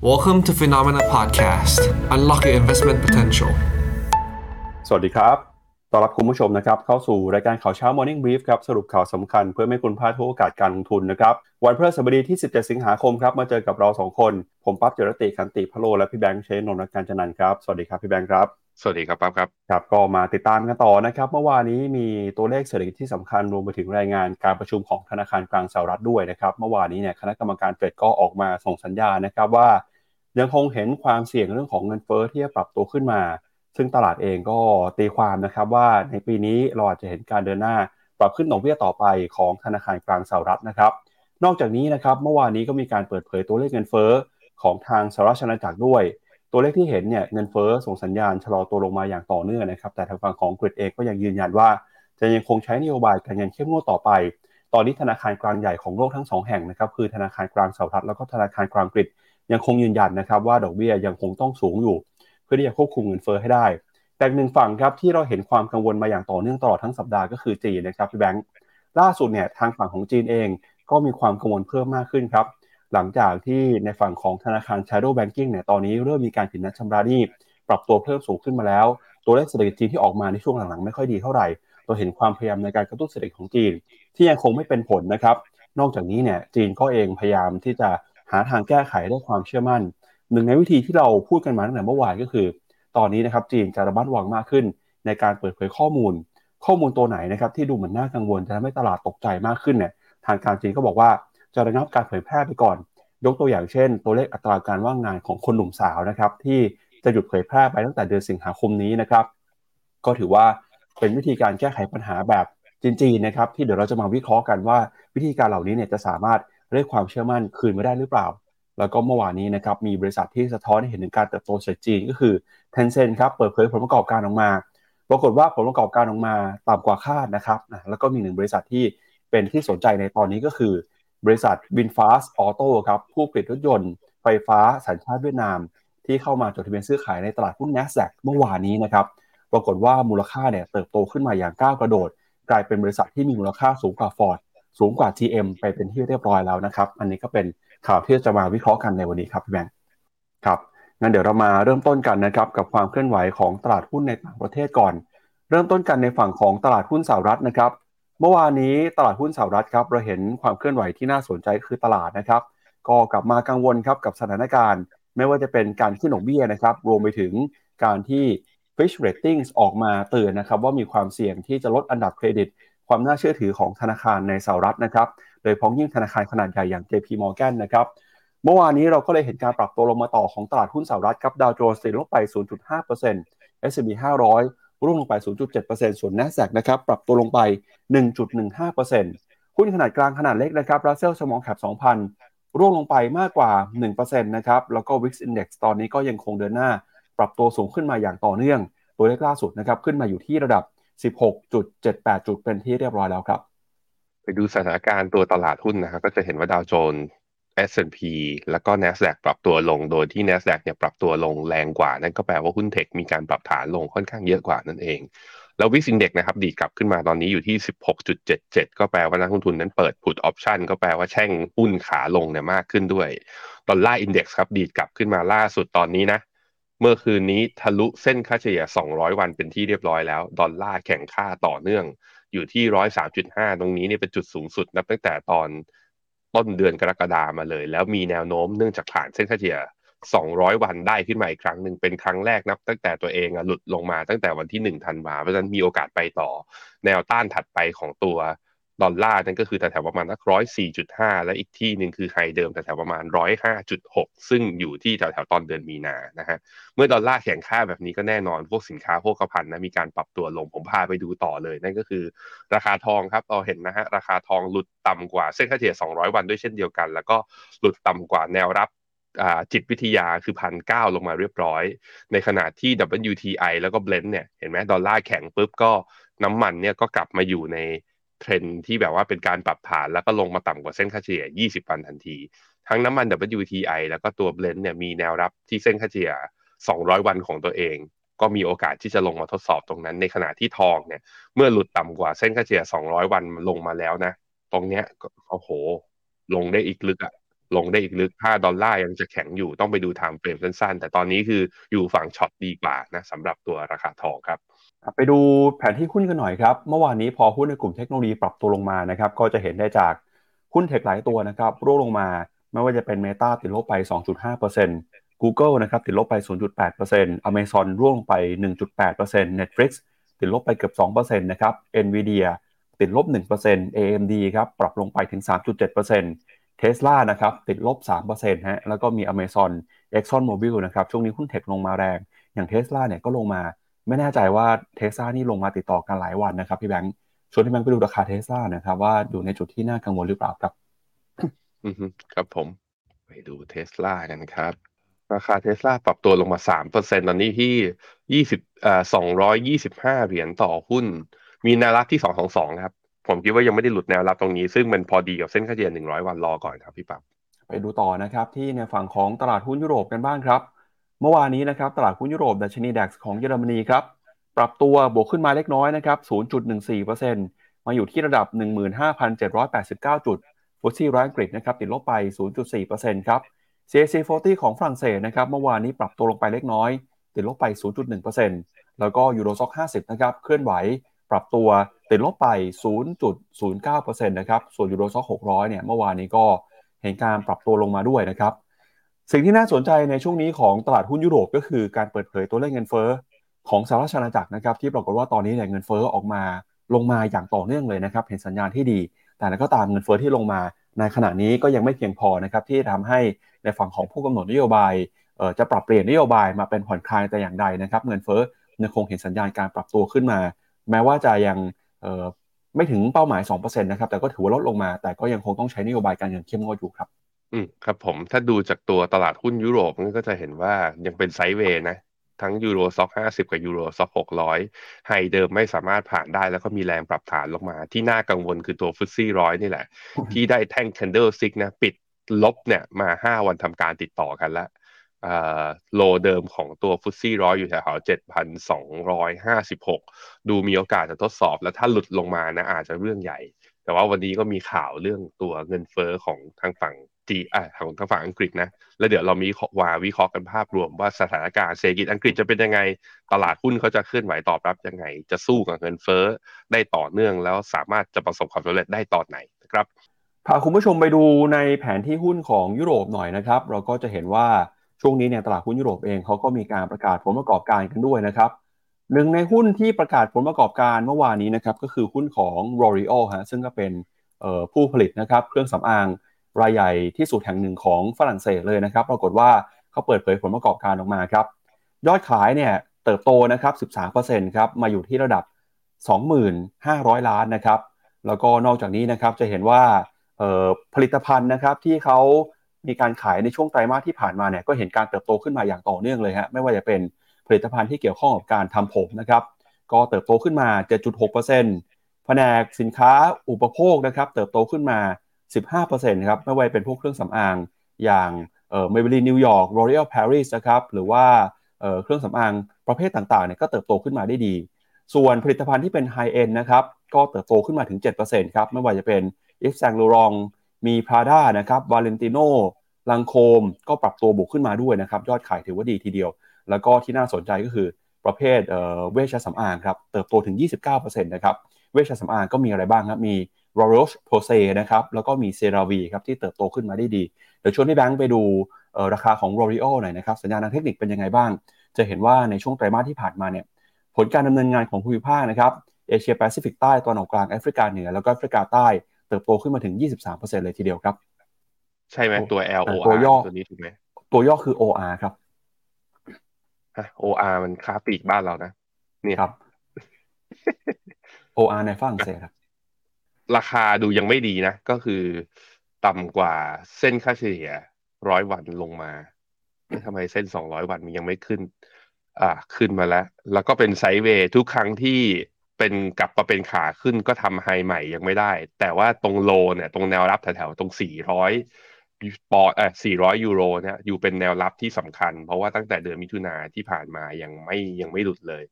Welcome to Phenomena Podcast. Unlock your investment potential. สวัสดีครับ ต้อนรับคุณผู้ชมนะครับ เข้าสู่รายการข่าวเช้า Morning Brief ครับ สรุปข่าวสำคัญเพื่อไม่ให้คุณพลาดทุกโอกาสการลงทุนนะครับ วันพฤหัสบดีที่ 17 สิงหาคมครับ มาเจอกับเรา 2 คน ผมปั๊บเจรติขันติพะโล และพี่แบงค์เชนนนท์การจันนันท์ครับ สวัสดีครับพี่แบงค์ครับ สวัสดีครับปั๊บครับครับ ก็มาติดตามกันต่อนะครับ เมื่อวานนี้มีตัวเลขเศรษฐกิจที่สำคัญรวมไปถึงรายงานการประชุมของธนาคารกลางสหรัฐด้วยนะครับ เมื่อวานนี้เนี่ยคณะกรรมการเฟดก็ออกมาส่งสัญญาณนะครับว่า ยังคงเห็นความเสี่ยงเรื่องของเงินเฟ้อที่จะปรับตัวขึ้นมา ซึ่งตลาดเองก็ตีความนะครับว่าในปีนี้เราอาจจะเห็นการเดินหน้า ปรับขึ้นดอกเบี้ยต่อไปของธนาคารกลางสหรัฐนะครับ นอกจากนี้นะครับเมื่อวานนี้ก็มีการเปิดเผยตัวเลขเงินเฟ้อของทางสหรัฐอาณาจักรด้วย ตัวเลขที่เห็นเนี่ยเงินเฟ้อส่งสัญญาณชะลอตัวลงมาอย่างต่อเนื่องนะครับ แต่ทางฝั่งของกรีกเองก็ยังยืนยันว่า จะยังคงใช้นโยบายการเงินเข้มงวดต่อไป ตอนนี้ธนาคารกลางใหญ่ของโลกทั้งสองแห่งนะครับคือธนาคารกลางสหรัฐแล้วก็ธนาคารกลางกรีก ยังคงยืนยันนะครับว่าดอกเบี้ยยังคงต้องสูงอยู่ เพื่อที่จะควบคุมเงินเฟ้อให้ได้ แต่หนึ่งฝั่งครับที่เราเห็นความกังวลมาอย่างต่อเนื่องตลอดทั้งสัปดาห์ก็คือจีนนะครับพี่แบงค์ล่าสุดเนี่ยทางฝั่งของจีนเองก็มีความกังวลเพิ่มมากขึ้นครับหลังจากที่ในฝั่งของธนาคาร Shadow Banking เนี่ยตอนนี้เริ่มมีการผิดนัดชำระหนี้ปรับตัวเพิ่มสูงขึ้นมาแล้ว ตัวเลขเศรษฐกิจจีนที่ออกมาในช่วงหลังๆ ไม่ค่อยดีเท่าไหร่เราเห็นความพยายามในการกระตุ้นเศรษฐกิจของจีน ที่ยังคงไม่เป็นผลนะครับ นอกจากนี้เนี่ยจีนก็เองพยายามที่จะ หาทางแก้ไขได้ความเชื่อมั่น หนึ่งในวิธีที่เราพูดกันมาตั้งแต่เมื่อวานก็คือ ตอนนี้นะครับจีนจะระมัดระวังมากขึ้น ในการเปิดเผยข้อมูล ข้อมูลตัวไหนนะครับที่ดูเหมือนน่ากังวลจะทำให้ตลาดตกใจมากขึ้นเนี่ยทางการจีนก็บอกว่าจะระงับการเผยแพร่ไปก่อน ยกตัวอย่างเช่น ตัวเลขอัตราการว่างงานของคนหนุ่มสาวนะครับที่จะหยุดเผยแพร่ไปตั้งแต่เดือนสิงหาคมนี้นะครับ ก็ถือว่าเป็นวิธีการแก้ไขปัญหาแบบจีนๆนะครับที่เดี๋ยวเราจะมาวิเคราะห์กันว่าวิธีการเหล่านี้เนี่ยจะสามารถ เรียกความเชื่อมั่นคืนมาได้หรือเปล่า แล้วก็เมื่อวานนี้นะครับมีบริษัทที่สะท้อนให้เห็นถึงการเติบโตเศรษฐจีนก็คือ Tencent ครับเปิดเผยผลประกอบการออกมา ปรากฏว่าผลประกอบการออกมาต่ำกว่าคาดนะครับแล้วก็มีหนึ่งบริษัทที่เป็นที่สนใจในตอนนี้ก็คือบริษัท VinFast Auto ครับผู้ผลิตรถยนต์ไฟฟ้าสัญชาติเวียดนาม ที่เข้ามาจดทะเบียนซื้อขายในตลาดหุ้น NASDAQ เมื่อวานนี้นะครับปรากฏว่ามูลค่าเนี่ยเติบโตขึ้นมาอย่างก้าวกระโดด กลายเป็นบริษัทที่มีมูลค่าสูงกว่า Ford สูงกว่า GM ไปเป็นที่เรียบร้อยแล้วนะครับ อันนี้ก็เป็นข่าวที่จะมาวิเคราะห์กันในวันนี้ครับพี่แบงค์ครับงั้นเดี๋ยวเรามาเริ่มต้นกันนะครับกับความเคลื่อนไหวของตลาดหุ้นในต่างประเทศก่อน เริ่มต้นกันในฝั่งของตลาดหุ้นสหรัฐนะครับ เมื่อวานนี้ตลาดหุ้นสหรัฐครับเราเห็นความเคลื่อนไหวที่น่าสนใจคือตลาดนะครับ ก็กลับมากังวลครับกับสถานการณ์ ไม่ว่าจะเป็นการขึ้นดอกเบี้ยนะครับ รวมไปถึงการที่ Fitch Ratings ออกมาเตือนนะครับว่ามีความเสี่ยงที่จะลดอันดับเครดิต ความน่าเชื่อถือของธนาคารในสหรัฐนะครับ โดยพ้องยิ่งธนาคารขนาดใหญ่อย่าง JP Morgan นะครับ เมื่อวานนี้เราก็เลยเห็นการปรับตัวลงมาต่อของตลาดหุ้นสหรัฐครับ ดาวโจนส์ติดลบไป 0.5% S&P 500 ร่วงลงไป 0.7%ส่วน NASDAQ นะครับปรับตัวลงไป 1.15%หุ้นขนาดกลางขนาดเล็กนะครับ Russell Small Cap 2,000 ร่วงลงไปมากกว่า 1%นะครับ แล้วก็ Wix Index ตอนนี้ก็ยังคงเดินหน้า ปรับตัวสูงขึ้นมาอย่างต่อเนื่อง ตัวเลขล่าสุดนะครับขึ้นมาอยู่ที่ระดับ 16.78 จุดเป็นที่เรียบร้อยแล้วครับ ไปดูสถานการณ์ตัวตลาดหุ้นนะครับก็จะเห็นว่าดาวโจนส์ S&P แล้วก็ NASDAQ ปรับตัวลง โดยที่ NASDAQ เนี่ยปรับตัวลงแรงกว่า นั่นก็แปลว่าหุ้นเทคมีการปรับฐานลงค่อนข้างเยอะกว่านั่นเอง แล้ว VIX Index นะครับดีกลับขึ้นมาตอนนี้อยู่ที่ 16.77 ก็แปลว่านักลงทุนนั้นเปิด put option ก็แปลว่าแช่งหุ้นขาลงเนี่ยมากขึ้นด้วย ดอลลาร์อินเด็กซ์ครับดีดกลับขึ้นมาล่าสุดตอนนี้นะ เมื่อคืนนี้ทะลุเส้นค่าเฉลี่ย 200 วันเป็นที่เรียบร้อยแล้ว ดอลลาร์แข่งค่าต่อเนื่อง อยู่ที่ 103.5 ตรงนี้เนี่ยเป็นจุดสูงสุดนับตั้งแต่ตอนต้นเดือนกรกฎามาเลย แล้วมีแนวโน้มเนื่องจากผ่านเส้นค่าเฉลี่ย 200 วันได้ขึ้นมาอีกครั้งหนึ่งเป็นครั้งแรกนับ ตั้งแต่ตัวเองหลุดลงมาตั้งแต่วันที่1ธันวาเพราะฉะนั้นมีโอกาสไปต่อ แนวต้านถัดไปของตัว ดอลลาร์นั่นก็คือแถวๆประมาณสักร้อยสี่จุดห้าและอีกที่หนึ่งคือ high เดิมแถวๆประมาณร้อยห้าจุดหกซึ่งอยู่ที่แถวๆตอนเดือนมีนานะฮะเมื่อดอลลาร์แข็งค่าแบบนี้ก็แน่นอนพวกสินค้าโภคภัณฑ์นะมีการปรับตัวลงผมพาไปดูต่อเลย นั่นก็คือ ราคาทองครับเราเห็นนะฮะราคาทองหลุดต่ำกว่าเส้นค่าเฉลี่ย200วันด้วยเช่นเดียวกัน แล้วก็หลุดต่ำกว่าแนวรับจิตวิทยาคือพันเก้าลงมาเรียบร้อย ในขณะที่ WTI แล้วก็ Blend เนี่ยเห็นไหมดอลลาร์แข็งปุ๊บก็น้ำมันเนี่ยก็กลับมาอยู่ใน เทรนที่แบบว่าเป็นการปรับฐานแล้วก็ลงมาต่ำกว่าเส้นค่าเฉลี่ย 20 วันทันที ทั้งน้ำมัน WTI แล้วก็ตัว Blend เนี่ยมีแนวรับที่เส้นค่าเฉลี่ย 200 วันของตัวเอง ก็มีโอกาสที่จะลงมาทดสอบตรงนั้น ในขณะที่ทองเนี่ย เมื่อหลุดต่ำกว่าเส้นค่าเฉลี่ย 200 วันลงมาแล้วนะ ตรงเนี้ยโอ้โห ลงได้อีกลึกอะลงได้อีกลึก ถ้าดอลลาร์ยังจะแข็งอยู่ต้องไปดู time frame สั้นๆ แต่ตอนนี้คืออยู่ฝั่ง short ดีกว่านะสำหรับตัวราคาทองครับ ไปดูแผนที่หุ้นกันหน่อยครับ เมื่อวานนี้พอหุ้นในกลุ่มเทคโนโลยีปรับตัวลงมานะครับก็จะเห็นได้จากหุ้น tech หลายตัวนะครับร่วงลงมาไม่ว่าจะเป็น Meta ติดลบไป 2.5% Google นะครับติดลบไป 0.8% Amazon ร่วงลงไป 1.8% Netflix ติดลบไปเกือบ 2%นะครับ Nvidia ติดลบ 1% AMD ครับปรับลงไปถึง 3.7% Tesla นะครับติดลบ 3%ฮะแล้วก็มี Amazon Exxon Mobil นะครับช่วงนี้หุ้นเทคลงมาแรง อย่าง Tesla เนี่ยก็ลงมา ไม่แน่ใจว่า Tesla นี่ลงมาติดต่อกันหลายวันนะครับพี่แบงค์ชวนพี่แบงค์ไปดูราคา Tesla นะครับ ว่าอยู่ในจุดที่น่ากังวลหรือเปล่าครับ อือฮึครับผม ไปดูเทสลากันครับ ราคาเทสลาปรับตัวลงมาสามเปอร์เซ็นตอนนี้ที่ยี่สิบอ่าสองร้อยยี่สิบห้าเหรียญต่อหุ้น มีแนวรับที่สองสองสองครับ ผมคิดว่ายังไม่ได้หลุดแนวรับตรงนี้ ซึ่งมันพอดีกับเส้นค่าเฉลี่ยหนึ่งร้อยวันรอก่อนครับพี่ปั๊บไปดูต่อนะครับที่ในฝั่งของตลาดหุ้นยุโรปกันบ้างครับ เมื่อวานนี้นะครับตลาดหุ้นยุโรปดัชนีดัคของเยอรมนีครับปรับตัวบวกขึ้นมาเล็กน้อยนะครับ 0.14%มาอยู่ที่ระดับ 15,789 จุดฟุตซี่ร้อยอังกฤษนะครับติดลบไป 0.4%ครับ CAC 40 ของฝรั่งเศสนะครับเมื่อวานนี้ปรับตัวลงไปเล็กน้อย ติดลบไป 0.1%แล้วก็ยูโรซ็อก50 นะครับเคลื่อนไหวปรับตัวติดลบไป 0.09%นะครับส่วนยูโรซ็อก600 เนี่ยเมื่อวานนี้ก็เห็นการปรับตัวลงมาด้วยนะครับ สิ่งที่น่าสนใจในช่วงนี้ของตลาดหุ้นยุโรปก็คือการเปิดเผยตัวเลขเงินเฟ้อของสหรัฐอาณาจักรนะครับที่ปรากฏว่าตอนนี้เนี่ยเงินเฟ้อออกมาลงมาอย่างต่อเนื่องเลยนะครับเห็นสัญญาณที่ดี แต่แล้วก็ตามเงินเฟ้อที่ลงมา ในขณะนี้ก็ยังไม่เพียงพอนะครับที่ทำให้ในฝั่งของผู้กำหนดนโยบายจะปรับเปลี่ยนนโยบายมาเป็นผ่อนคลายแต่อย่างใดนะครับเงินเฟ้อยังคงเห็นสัญญาณการปรับตัวขึ้นมา แม้ว่าจะยังไม่ถึงเป้าหมาย2%นะครับแต่ก็ถือว่าลดลงมา แต่ก็ยังคงต้องใช้นโยบายการเงินเข้มงวดอยู่ครับ อืมครับผมถ้าดูจากตัวตลาดหุ้นยุโรปมันก็จะเห็นว่ายังเป็นไซด์เวย์นะ ทั้งยูโรซ็อกห้าสิบกับยูโรซ็อกหกร้อยไฮเดิมไม่สามารถผ่านได้แล้วก็มีแรงปรับฐานลงมา ที่น่ากังวลคือตัวฟุตซี่ร้อยนี่แหละ ที่ได้แท่ง candle stick นะ ปิดลบเนี่ยมาห้าวันทำการติดต่อกันแล้วอ่าโลเดิมของตัวฟุตซี่ร้อยอยู่แถวๆเจ็ดพันสองร้อยห้าสิบหกดูมีโอกาสจะทดสอบแล้วถ้าหลุดลงมานะอาจจะเรื่องใหญ่ แต่ว่าวันนี้ก็มีข่าวเรื่องตัวเงินเฟอ้อของทางฝั่ง จีอ่ของทางฝั่งอังกฤษนะ แล้วเดี๋ยวเรามีวาวิเคราะห์กันภาพรวมว่าสถานการณ์เศรษฐกิจอังกฤษจะเป็นยังไง ตลาดหุ้นเขาจะเคลื่อนไหวตอบรับยังไง จะสู้กับเงินเฟ้อได้ต่อเนื่องแล้วสามารถจะประสบความสำเร็จได้ตอนไหนนะครับพาคุณผู้ชมไปดูในแผนที่หุ้นของยุโรปหน่อยนะครับ เราก็จะเห็นว่าช่วงนี้เนี่ยตลาดหุ้นยุโรปเองเขาก็มีการประกาศผลประกอบการกันด้วยนะครับหนึ่งในหุ้นที่ประกาศผลประกอบการเมื่อวานนี้นะครับก็คือหุ้นของ L'Oreal ฮะซึ่งก็เป็นผู้ผลิตนะครับเครื่องสำอาง รายใหญ่ที่สุดแห่งหนึ่งของฝรั่งเศสเลยนะครับ ปรากฏว่าเขาเปิดเผยผลประกอบการออกมาครับ ยอดขายเนี่ยเติบโตนะครับ 13%ครับ มาอยู่ที่ระดับ 2,500 ล้านนะครับ แล้วก็นอกจากนี้นะครับจะเห็นว่าผลิตภัณฑ์นะครับที่เขามีการขายในช่วงไตรมาสที่ผ่านมาเนี่ยก็เห็นการเติบโตขึ้นมาอย่างต่อเนื่องเลยฮะไม่ว่าจะเป็นผลิตภัณฑ์ที่เกี่ยวข้องกับการทำผมนะครับ ก็เติบโตขึ้นมา 7.6%แผนกสินค้าอุปโภคนะครับ เติบโตขึ้นมา 15%ครับไม่ว่าเป็นพวกเครื่องสำอางอย่างเอ่อ Maybelline New York L'Oreal Paris นะครับหรือว่าเอ่อเครื่องสำอางประเภทต่างๆเนี่ยก็เติบโตขึ้นมาได้ดี ส่วนผลิตภัณฑ์ที่เป็น High End นะครับก็เติบโตขึ้นมาถึง 7%ครับไม่ว่าจะเป็น Yves Saint Laurent มี Prada นะครับ Valentino Lancome ก็ปรับตัวบวกขึ้นมาด้วยนะครับ ยอดขายถือว่าดีทีเดียว แล้วก็ที่น่าสนใจก็คือประเภทเเวชสำอางครับ เติบโตถึง 29%นะครับ เวชสำอางก็มีอะไรบ้างครับ มี r o r o s p o s e นะครับแล้วก็มี CeraVe ครับที่เติบโตขึ้นมาได้ดี เดี๋ยวชวนให้แบงค์ไปดูราคาของ L'Oreal หน่อยนะครับสัญญาณทางเทคนิคเป็นยังไงบ้าง จะเห็นว่าในช่วงไตรมาสที่ผ่านมาเนี่ยผลการดำเนินงานของภูมิภาคนะครับเอเชียแปซิฟิกใต้ตอนออกกลางแอฟริกาเหนือแล้วก็แอฟริกาใต้เติบโตขึ้นมาถึง 23%เลยทีเดียวครับ ใช่ไหมตัว L O R ตัวย่อตัวนี้ถูกไหมตัวย่อคือ OR ครับฮะ O R มันค้าปลีกบ้านเรานะเนี่ยครับ OR ในฝรั่งเศสครับ ราคาดูยังไม่ดีนะ ก็คือต่ำกว่าเส้นค่าเฉลี่ยร้อยวันลงมาทำไมเส้นสองร้อยวันมันยังไม่ขึ้น อ่า ขึ้นมาแล้ว แล้วก็เป็นไซด์เวย์ทุกครั้งที่เป็นกลับมาเป็นขาขึ้นก็ทำไฮใหม่ยังไม่ได้ แต่ว่าตรงโลเนี่ย ตรงแนวรับแถวๆตรงสี่ร้อยปอเออสี่ร้อยยูโรเนี่ยอยู่เป็นแนวรับที่สำคัญ เพราะว่าตั้งแต่เดือนมิถุนาที่ผ่านมายังไม่ยังไม่หลุดเลย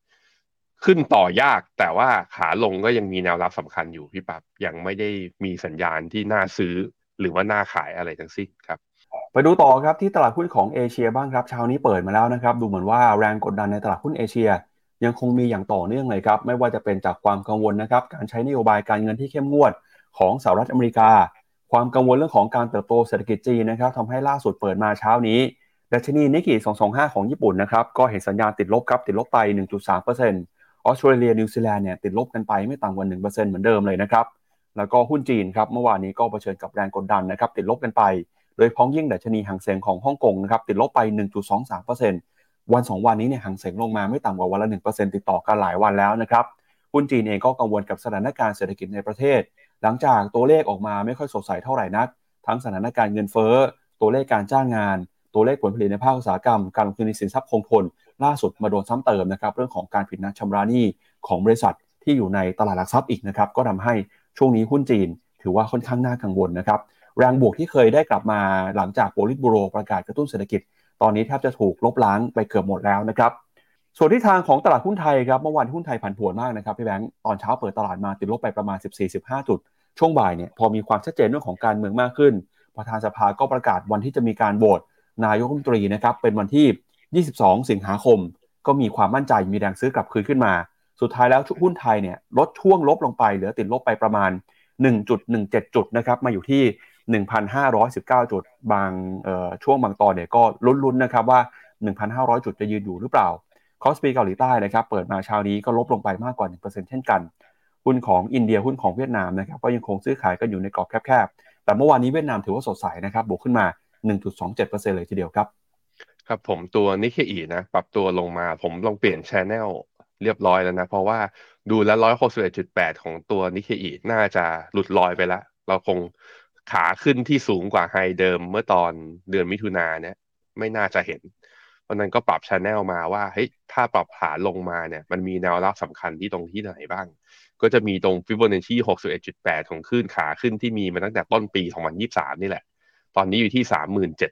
ขึ้นต่อยากแต่ว่าขาลงก็ยังมีแนวรับสำคัญอยู่พี่ปับ๊บยังไม่ได้มีสัญญาณที่น่าซื้อหรือว่าน่าขายอะไรทั้งสิ้นครับ ไปดูต่อครับที่ตลาดหุ้นของเอเชียบ้างครับเช้านี้เปิดมาแล้วนะครับ ดูเหมือนว่าแรงกดดันในตลาดหุ้นเอเชีย ยังคงมีอย่างต่อเนื่องเลยครับไม่ว่าจะเป็นจากความกังวลนะครับการใช้นโยบายการเงินที่เข้มงวดของสหรัฐอเมริกา ความกังวลเรื่องของการเติบโตเศรษฐกิจจีนนะครับทำให้ล่าสุดเปิดมาเช้านี้ดัชนีนิกเคอิ225 ของญี่ปุ่นนะครับก็เห็นสัญญาณติดลบครับติดลบไป 1.3% ออสเตรเลียนิวซีแลนด์เนี่ยติดลบกันไปไม่ต่ำกว่า1%เหมือนเดิมเลยนะครับ แล้วก็หุ้นจีนครับเมื่อวานนี้ก็เผชิญกับแรงกดดันนะครับติดลบกันไป โดยเฉพาะอย่างยิ่งดัชนีฮั่งเส็งของฮ่องกงนะครับติดลบไป 1.23%วัน 2 วันนี้เนี่ยฮั่งเส็งลงมาไม่ต่ำกว่าวันละ 1%ติดต่อกันหลายวันแล้วนะครับหุ้นจีนเองก็กังวลกับสถานการณ์เศรษฐกิจในประเทศ หลังจากตัวเลขออกมาไม่ค่อยสดใสเท่าไหร่นัก ทั้งสถานการณ์เงินเฟ้อ ตัวเลขการจ้างงาน ตัวเลขผลผลิตในภาคอุตสาหกรรม การลงทุนในสินทรัพย์คงทน ล่าสุดมาโดนซ้ำเติมนะครับเรื่องของการผิดนัดชำระหนี้ของบริษัทที่อยู่ในตลาดหลักทรัพย์อีกนะครับก็ทำให้ช่วงนี้หุ้นจีน ถือว่าค่อนข้างน่ากังวลนะครับแรงบวกที่เคยได้กลับมาหลังจากโปลิตบูโรประกาศกระตุ้นเศรษฐกิจ ตอนนี้แทบจะถูกลบล้างไปเกือบหมดแล้วนะครับส่วนที่ทางของตลาดหุ้นไทยครับเมื่อวานหุ้นไทยผันผวนมากนะครับพี่แบงค์ตอนเช้าเปิดตลาดมาติดลบไปประมาณ 14-15 จุด ช่วงบ่ายเนี่ยพอมีความชัดเจนเรื่องของการเมืองมากขึ้น ประธานสภาก็ประกาศวันที่จะมีการโหวตนายกรัฐมนตรีนะครับเป็นวันที่ 22 สิงหาคม ก็มีความมั่นใจมีแรงซื้อกลับคืนขึ้นมา สุดท้ายแล้วหุ้นไทยเนี่ยลดช่วงลบลงไปเหลือติดลบไปประมาณ 1.17 จุดนะครับมาอยู่ที่ 1,519 จุดบางช่วงบางตอนเนี่ยก็ลุ้นๆนะครับว่า 1,500 จุดจะยืนอยู่หรือเปล่าคอสปีเกาหลีใต้นะครับเปิดมาเช้านี้ก็ลบลงไปมากกว่า 1%เช่นกัน หุ้นของอินเดียหุ้นของเวียดนามนะครับก็ยังคงซื้อขายกันอยู่ในกรอบแคบๆแต่เมื่อวานนี้เวียดนามถือว่าสดใสนะครับบวกขึ้นมา 1.27%เลยทีเดียวครับ ครับผมตัวนิกเคอินะ ปรับตัวลงมาผมลองเปลี่ยน channel เรียบร้อยแล้วนะ เพราะว่าดูแล้วร้อยหกสิบเอ็ดจุดแปดของตัวนิกเคอิน่าจะหลุดลอยไปแล้วเราคงขาขึ้นที่สูงกว่าไฮเดิมเมื่อตอนเดือนมิถุนาเนี่ยไม่น่าจะเห็นเพราะนั้นก็ปรับชแนลมาว่าเฮ้ยถ้าปรับขาลงมาเนี่ย มันมีแนวรับสำคัญที่ตรงที่ไหนบ้าง ก็จะมีตรงฟิโบนัชชี61.8ของขึ้นขาขึ้นที่มีมาตั้งแต่ต้นปี2023นี่แหละ ตอนนี้อยู่ที่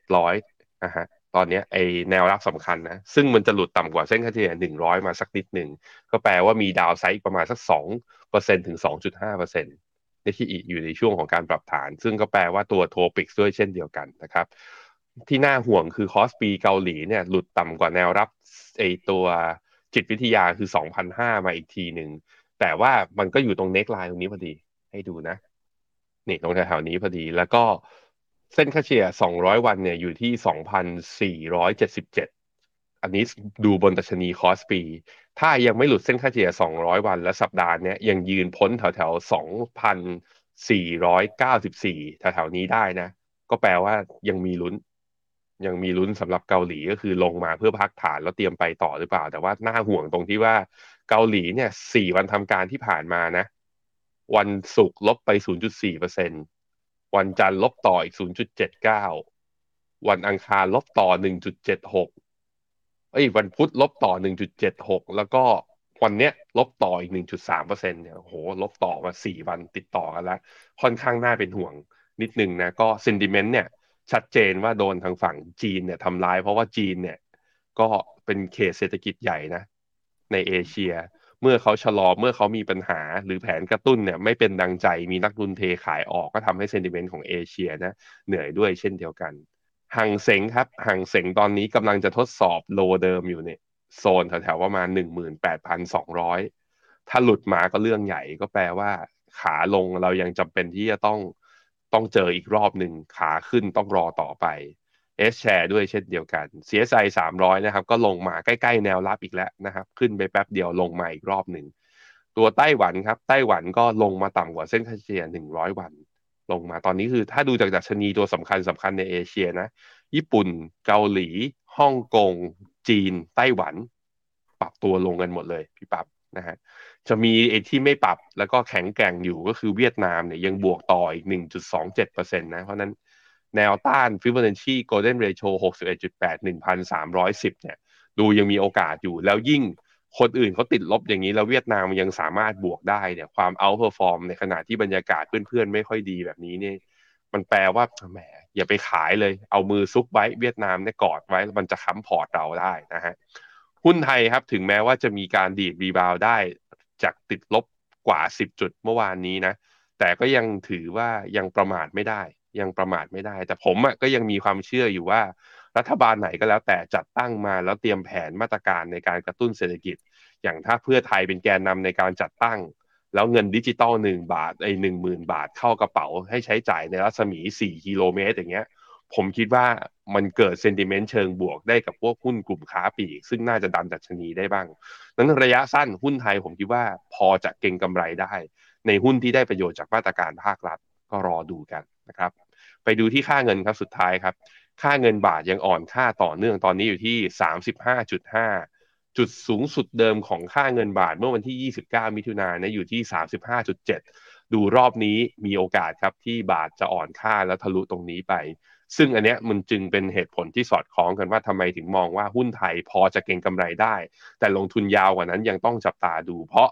3700นะฮะ ตอนนี้ไอแนวรับสำคัญนะ ซึ่งมันจะหลุดต่ำกว่าเส้นค่าเฉลี่ย 100 มาสักนิดหนึ่ง ก็แปลว่ามี downside ประมาณสัก 2%ถึง 2.5%ในที่อยู่ในช่วงของการปรับฐาน ซึ่งก็แปลว่าตัว TOPIX ด้วยเช่นเดียวกันนะครับ ที่น่าห่วงคือคอสปีเกาหลีเนี่ยหลุดต่ำกว่าแนวรับไอตัวจิตวิทยาคือ2,500มาอีกทีหนึ่ง แต่ว่ามันก็อยู่ตรง neckline ตรงนี้พอดี ให้ดูนะ นี่ตรงแถวๆนี้พอดี แล้วก็ เส้นค่าเฉลี่ย 200 วันเนี่ยอยู่ที่ 2,477 อันนี้ดูบนดัชนีคอสปี ถ้ายังไม่หลุดเส้นค่าเฉลี่ย 200 วันและสัปดาห์นี้ยังยืนพ้นแถวแถว2,494 แถวแถวนี้ได้นะ ก็แปลว่ายังมีลุ้น ยังมีลุ้นสำหรับเกาหลีก็คือลงมาเพื่อพักฐานแล้วเตรียมไปต่อหรือเปล่า แต่ว่าน่าห่วงตรงที่ว่าเกาหลีเนี่ย4วันทำการที่ผ่านมานะ วันศุกร์ลบไป 0.4%เปอร์เซ็นต์ วันจันทร์ลบต่ออีก 0.79 วันอังคารลบต่อ 1.76 เอ้ย วันพุธลบต่อ 1.76 แล้วก็วันเนี้ยลบต่ออีก 1.3เปอร์เซ็นเนี่ยโห ลบต่อมา 4 วันติดต่อกันแล้ว ค่อนข้างน่าเป็นห่วงนิดนึงนะ ก็เซนดิเมนต์เนี่ย ชัดเจนว่าโดนทางฝั่งจีนเนี่ยทำร้าย เพราะว่าจีนเนี่ย ก็เป็นเขตเศรษฐกิจใหญ่นะ ในเอเชีย เมื่อเขาชะลอเมื่อเขามีปัญหาหรือแผนกระตุ้นเนี่ยไม่เป็นดังใจมีนักลุนเทขายออกก็ทำให้เซนติเมนต์ของเอเชียนะเหนื่อยด้วยเช่นเดียวกันห่างเสงครับห่างเสงตอนนี้กำลังจะทดสอบโลเดิมอยู่เนี่ยโซนแถวๆประมาณหนึ่งหมื่นแปดพันสองร้อยถ้าหลุดมาก็เรื่องใหญ่ก็แปลว่า ขาลงเรายังจำเป็นที่จะต้องต้องเจออีกรอบหนึ่งขาขึ้นต้องรอต่อไป เอสแชร์ด้วยเช่นเดียวกัน CSI 300 นะครับ ก็ลงมาใกล้ ๆ แนวรับอีกแล้วนะครับ ขึ้นไปแป๊บเดียวลงมาอีกรอบหนึ่ง ตัวไต้หวันครับ ไต้หวันก็ลงมาต่ำกว่าเส้นค่าเฉลี่ย 100 วัน ลงมาตอนนี้คือถ้าดูจากดัชนีตัวสำคัญสำคัญในเอเชียนะ ญี่ปุ่น เกาหลี ฮ่องกง จีน ไต้หวัน ปรับตัวลงกันหมดเลยพี่ปั๊บนะฮะ จะมีไอที่ไม่ปรับแล้วก็แข็งแกร่งอยู่ก็คือเวียดนามเนี่ยยังบวกต่ออีก 1.27%นะ เพราะนั้น แนวต้านฟิบ b o n a c c i Golden Ratio 61.8 1,310 เนี่ย ดูยังมีโอกาสอยู่แล้วยิ่งคนอื่นเขาติดลบอย่างนี้ แล้วเวียดนามยังสามารถบวกได้เนี่ยความ outperform ในขณะที่บรรยากาศเพื่อนๆ ไม่ค่อยดีแบบนี้เนี่ยมันแปลว่าแหมอย่าไปขายเลย เอามือซุกไว้เวียดนามเนี่ยกอดไว้มันจะค้ำพอร์ตเราได้นะฮะหุ้นไทยครับถึงแม้ว่าจะมีการดีด rebound ได้จากติดลบกว่า 10 จุดเมื่อวานนี้นะ แต่ก็ยังถือว่ายังประมาทไม่ได้ ยังประมาทไม่ได้ แต่ผมก็ยังมีความเชื่ออยู่ว่า รัฐบาลไหนก็แล้วแต่จัดตั้งมาแล้วเตรียมแผนมาตรการในการกระตุ้นเศรษฐกิจ อย่างถ้าเพื่อไทยเป็นแกนนำในการจัดตั้ง แล้วเงินดิจิตอลหนึ่งบาทไอ้หนึ่งหมื่นบาทเข้ากระเป๋า ให้ใช้จ่ายในรัศมีสี่กิโลเมตรอย่างเงี้ย ผมคิดว่ามันเกิดเซนติเมนต์เชิงบวกได้กับพวกหุ้นกลุ่มค้าปลีกซึ่งน่าจะดันดัชนีได้บ้างนั้นระยะสั้นหุ้นไทยผมคิดว่าพอจะเก่งกำไรได้ ในหุ้นที่ได้ประโยชน์จากมาตรการภาครัฐก็รอดูกันนะครับ ไปดูที่ค่าเงินครับสุดท้ายครับ ค่าเงินบาทยังอ่อนค่าต่อเนื่องตอนนี้อยู่ที่ 35.5 จุดสูงสุดเดิมของค่าเงินบาทเมื่อวันที่ 29 มิถุนายนอยู่ที่ 35.7 ดูรอบนี้มีโอกาสครับที่บาทจะอ่อนค่าแล้วทะลุตรงนี้ไป ซึ่งอันเนี้ยมันจึงเป็นเหตุผลที่สอดคล้องกันว่าทำไมถึงมองว่าหุ้นไทยพอจะเก็งกำไรได้ แต่ลงทุนยาวกว่านั้นยังต้องจับตาดูเพราะ